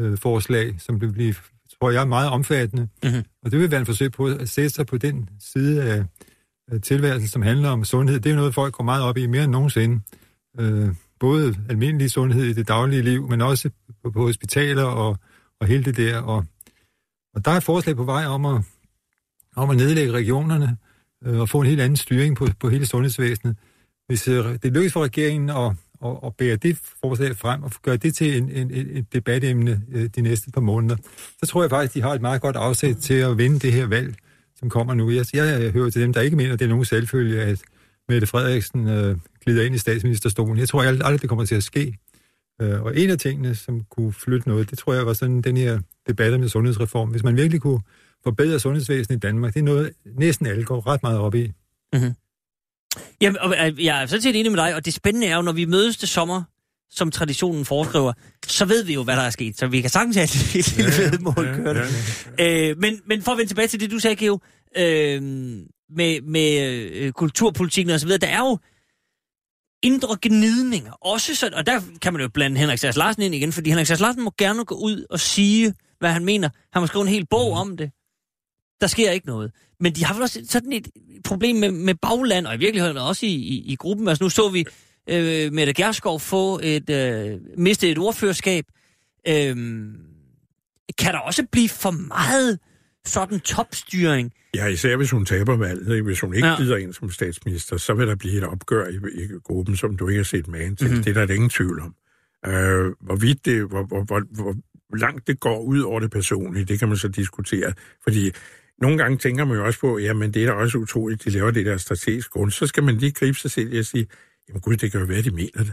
øh, øh, forslag, som vil blive, tror jeg, meget omfattende. Mhm. Og det vil være en forsøg på at sætte sig på den side af, af tilværelsen, som handler om sundhed. Det er noget, folk går meget op i mere end nogensinde. Øh, både almindelig sundhed i det daglige liv, men også på, på hospitaler og, og hele det der. Og, og der er et forslag på vej om at, om at nedlægge regionerne øh, og få en helt anden styring på, på hele sundhedsvæsenet. Hvis øh, det lykkes for regeringen at, at, at bære det forslag frem og gøre det til en, en, en, et debatemne øh, de næste par måneder, så tror jeg faktisk, de har et meget godt afsæt til at vinde det her valg, som kommer nu. Jeg, jeg hører til dem, der ikke mener, at det er nogen selvfølge, at Mette Frederiksen øh, glider ind i statsministerstolen. Jeg tror aldrig, det kommer til at ske. Øh, og en af tingene, som kunne flytte noget, det tror jeg var sådan den her debat med sundhedsreform. Hvis man virkelig kunne forbedre sundhedsvæsenet i Danmark, det er noget, næsten alle går ret meget op i. Jamen, og, øh, jeg er sådan set enig med dig, og det spændende er jo, når vi mødes til sommer, som traditionen foreskriver, så ved vi jo, hvad der er sket. Så vi kan sagtens have et, ja, vedmål ja, kørende. ja. Øh, men, men for at vende tilbage til det, du sagde, Geo, øh, med, med øh, kulturpolitikken videre, der er jo indre gnidninger. Også så, og der kan man jo blande Henrik Sass Larsen ind igen, fordi Henrik Sass Larsen må gerne gå ud og sige, hvad han mener. Han må skrive en hel bog om det. Der sker ikke noget. Men de har vel også sådan et problem med, med bagland, og i virkeligheden også i, i, i gruppen. Altså nu så vi øh, Mette Gerskov få et, øh, miste et ordførerskab. Øh, kan der også blive for meget sådan topstyring. Ja, især hvis hun taber valget. ikke? Hvis hun ikke Ja. glider ind som statsminister, så vil der blive et opgør i, i gruppen, som du ikke har set magen til. Mhm. Mm-hmm. Det er der ingen tvivl om. Øh, hvorvidt det, hvor, hvor, hvor, hvor langt det går ud over det personlige, det kan man så diskutere. Fordi nogle gange tænker man jo også på, jamen det er da også utroligt, de laver det der strategisk grund. Så skal man lige gribe sig selv at sige, jamen gud, det kan jo være, de mener det.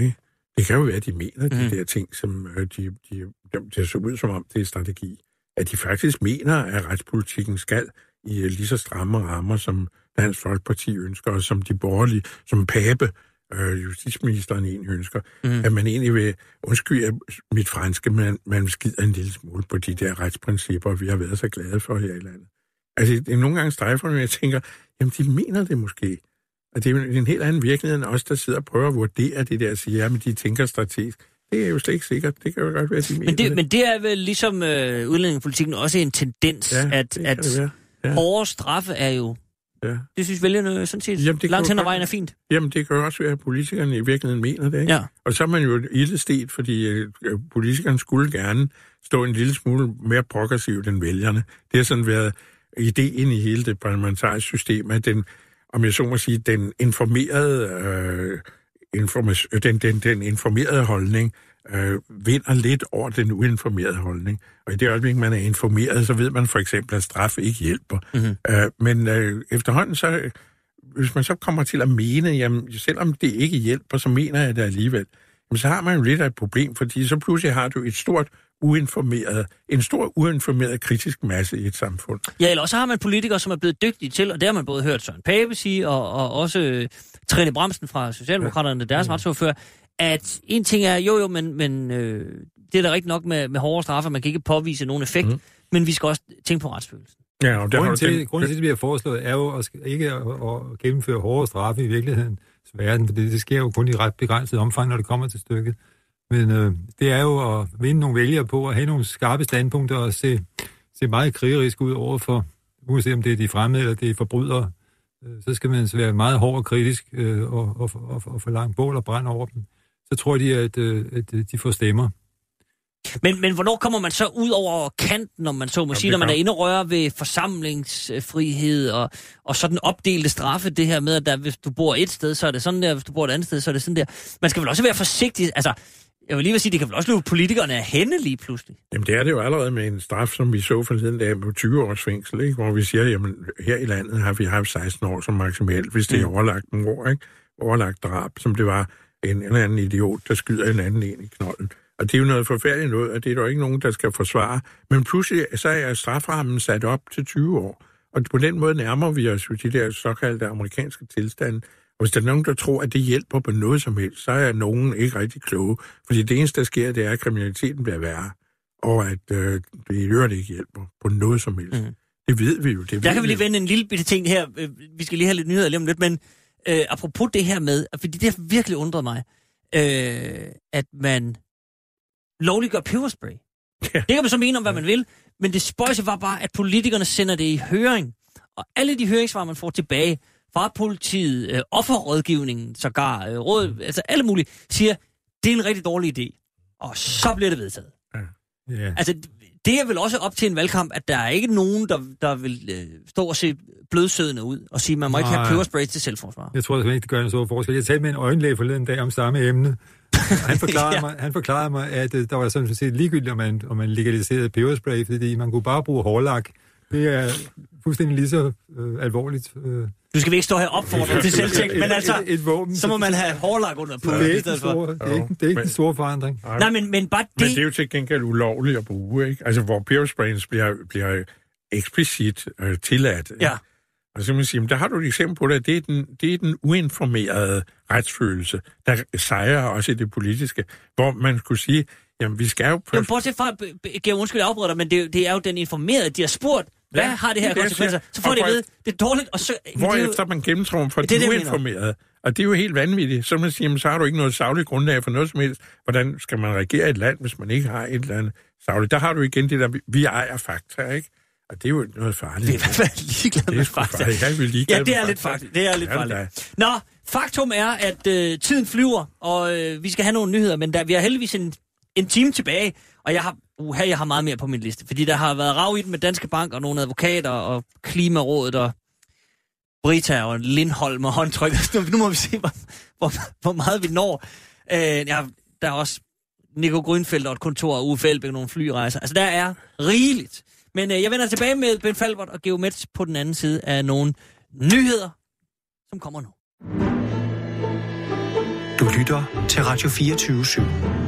Ikke? Det kan jo være, de mener Mhm. mm. de der ting, som øh, de, de, de, ser ud som om, det er strategi. At de faktisk mener, at retspolitikken skal i øh, lige så stramme rammer, som Dansk Folkeparti ønsker, og som de borgerlige, som Pape, øh, justitsministeren egentlig ønsker, mm. at man egentlig vil, undskyld jeg- mit franske, men man skider en lille smule på de der retsprincipper, vi har været så glade for her i landet. Altså, det er nogle gange strejfer, når jeg tænker, jamen, de mener det måske. Og det er en helt anden virkelighed end os, der sidder og prøver at vurdere det der og siger, ja, men de tænker strategisk. Det er jo slet ikke sikkert. Det kan jo godt være, at de mener Men det, men det er vel ligesom øh, udlændingepolitikken også en tendens, ja, at, det at det. Ja. hårde straffe er jo... Ja. Det synes vælgerne sådan set Jamen, det langt hen ad vejen er fint. Jamen, det kan jo også være, at politikerne i virkeligheden mener det, ikke? Ja. Og så er man jo ildestet, fordi øh, politikerne skulle gerne stå en lille smule mere progressivt end vælgerne. Det har sådan været ideen i hele det parlamentariske system, at den, om jeg så må sige, den informerede, øh, den, den, den informerede holdning øh, vinder lidt over den uinformerede holdning. Og i det øjeblik, man er informeret, så ved man for eksempel, at straf ikke hjælper. Mm-hmm. Øh, men øh, efterhånden så hvis man så kommer til at mene, jamen selvom det ikke hjælper, så mener jeg det alligevel, jamen, så har man jo lidt af et problem, fordi så pludselig har du et stort uinformeret, en stor uinformeret kritisk masse i et samfund. Ja, eller også har man politikere, som er blevet dygtige til, og det har man både hørt Søren Pape sige, og, og også øh, Trine Bremsen fra Socialdemokraterne, deres Mm. retsordfører, at en ting er, jo jo, men, men øh, det er da rigtigt nok med, med hårde straffe, man kan ikke påvise nogen effekt, mm. men vi skal også tænke på retsfølelsen. Ja, og Grunden til, den, grunden til, at det bliver foreslået, er jo at, ikke at, at gennemføre hårdere straffe i virkeligheden verden, for det, det sker jo kun i ret begrænset omfang, når det kommer til stykket. Men øh, det er jo at vinde nogle vælgere på, at have nogle skarpe standpunkter og se, se meget krigerisk ud over for, uanset om det er de fremmede eller det er forbrydere, så skal man være meget hård og kritisk øh, og, og, og, og få langt bål og brand over dem. Så tror de, at, øh, at øh, de får stemmer. Men, men hvornår kommer man så ud over kanten, når man så må Jamen, sige, når man er inde og ved forsamlingsfrihed og, og sådan opdelte straffe, det her med, at der, hvis du bor et sted, så er det sådan der, hvis du bor et andet sted, så er det sådan der. Man skal vel også være forsigtig, altså, jeg vil lige vil sige, det kan vel også løbe politikerne af hende lige pludselig. Jamen, det er det jo allerede med en straf, som vi så forleden dag på 20 års fængsel, ikke? hvor vi siger, jamen, her i landet har vi haft 16 år som maksimalt, hvis det er Mm. overlagt år, ikke? Overlagt drab, som det var en eller anden idiot, der skyder en anden ind i knolden. Og det er jo noget forfærdeligt noget, og det er der ikke nogen, der skal forsvare. Men pludselig så er straframmen sat op til 20 år. Og på den måde nærmer vi os jo de der såkaldte amerikanske tilstande. Og hvis der er nogen, der tror, at det hjælper på noget som helst, så er nogen ikke rigtig kloge. Fordi det eneste, der sker, det er, at kriminaliteten bliver værre. Og at øh, det i øvrigt ikke hjælper på noget som helst. Mm. Det ved vi jo. Det ved Der kan vi lige vende en lille bitte ting her. Øh, Vi skal lige have lidt nyheder lige om lidt, men øh, apropos det her med, fordi det har virkelig undret mig, øh, at man lovliggør peberspray. Ja. Det kan man så mene om, hvad man vil, men det spøjse var bare, at politikerne sender det i høring. Og alle de høringssvar, man får tilbage fra politiet, øh, offerrådgivningen, sågar, øh, råd, altså alle mulige, siger, det er en rigtig dårlig idé. Og så bliver det vedtaget. Ja. Altså, det er vel også op til en valgkamp, at der er ikke nogen, der, der vil øh, stå og se blødsødende ud og sige, man må ikke have Nej. peberspray til selvforsvar. Jeg tror simpelthen ikke, det gør en stor forskel. Jeg talte med en øjenlæge forleden dag om samme emne. Han forklarede, Ja. mig, han forklarede mig, at øh, der var sådan set ligegyldigt, om man, om man legaliserede peberspray, fordi man kunne bare bruge hårlak. Det er fuldstændig lige så øh, alvorligt. Øh, Du skal vi ikke stå her og opfordre til selvtægt, men altså, et, et våben. så må man have hårlak under på det er ikke, store, det er ikke, det er ikke den store forandring. Nej, men, men bare Men det... det er jo til gengæld ulovligt at bruge, ikke? Altså, hvor pebersprayen bliver, bliver eksplicit øh, tilladt. ikke? Ja. Og så kan man sige, men der har du et eksempel på det, det er den, det er den uinformerede retsfølelse, der sejrer også i det politiske, hvor man skulle sige, jamen vi skal jo... Jamen, bortset fra, Georg, undskyld, jeg afbryder dig, men det, det er jo den informerede, de har spurgt, hvad Ja, har det her det er det, konsekvenser? Så får Og de at vide, det er dårligt, og så... det er Hvorefter man gennemtrumfer Det er det, uinformerede. Og det er jo helt vanvittigt. Så man siger, jamen, så har du ikke noget savligt grundlag for noget som helst. Hvordan skal man regere et land, hvis man ikke har et eller andet savligt? Der har du igen det der, vi ejer fakta, ikke? Og det er jo noget farligt. Det er i hvert fald ligeglad Det er med fakta. farligt. Jeg vel ligeglad Ja, det er lidt fakta. farligt. Det er lidt det farligt. Nå, faktum er, at øh, tiden flyver, og øh, vi skal have nogle nyheder, men der, vi har heldigvis en, en time tilbage, og jeg har, uha, jeg har meget mere på min liste, fordi der har været rav i den med Danske Bank og nogle advokater og Klimarådet og Brita og Lindholm og håndtryk. Nu, nu må vi se, hvor, hvor, hvor meget vi når. Øh, ja, der er også Nico Grønfeldt og et kontor og Uffe Elbæk nogle flyrejser. Altså, der er rigeligt. Men øh, jeg vender tilbage med Ben Falbert og Geomets på den anden side af nogle nyheder, som kommer nu. Du lytter til Radio 24 /7.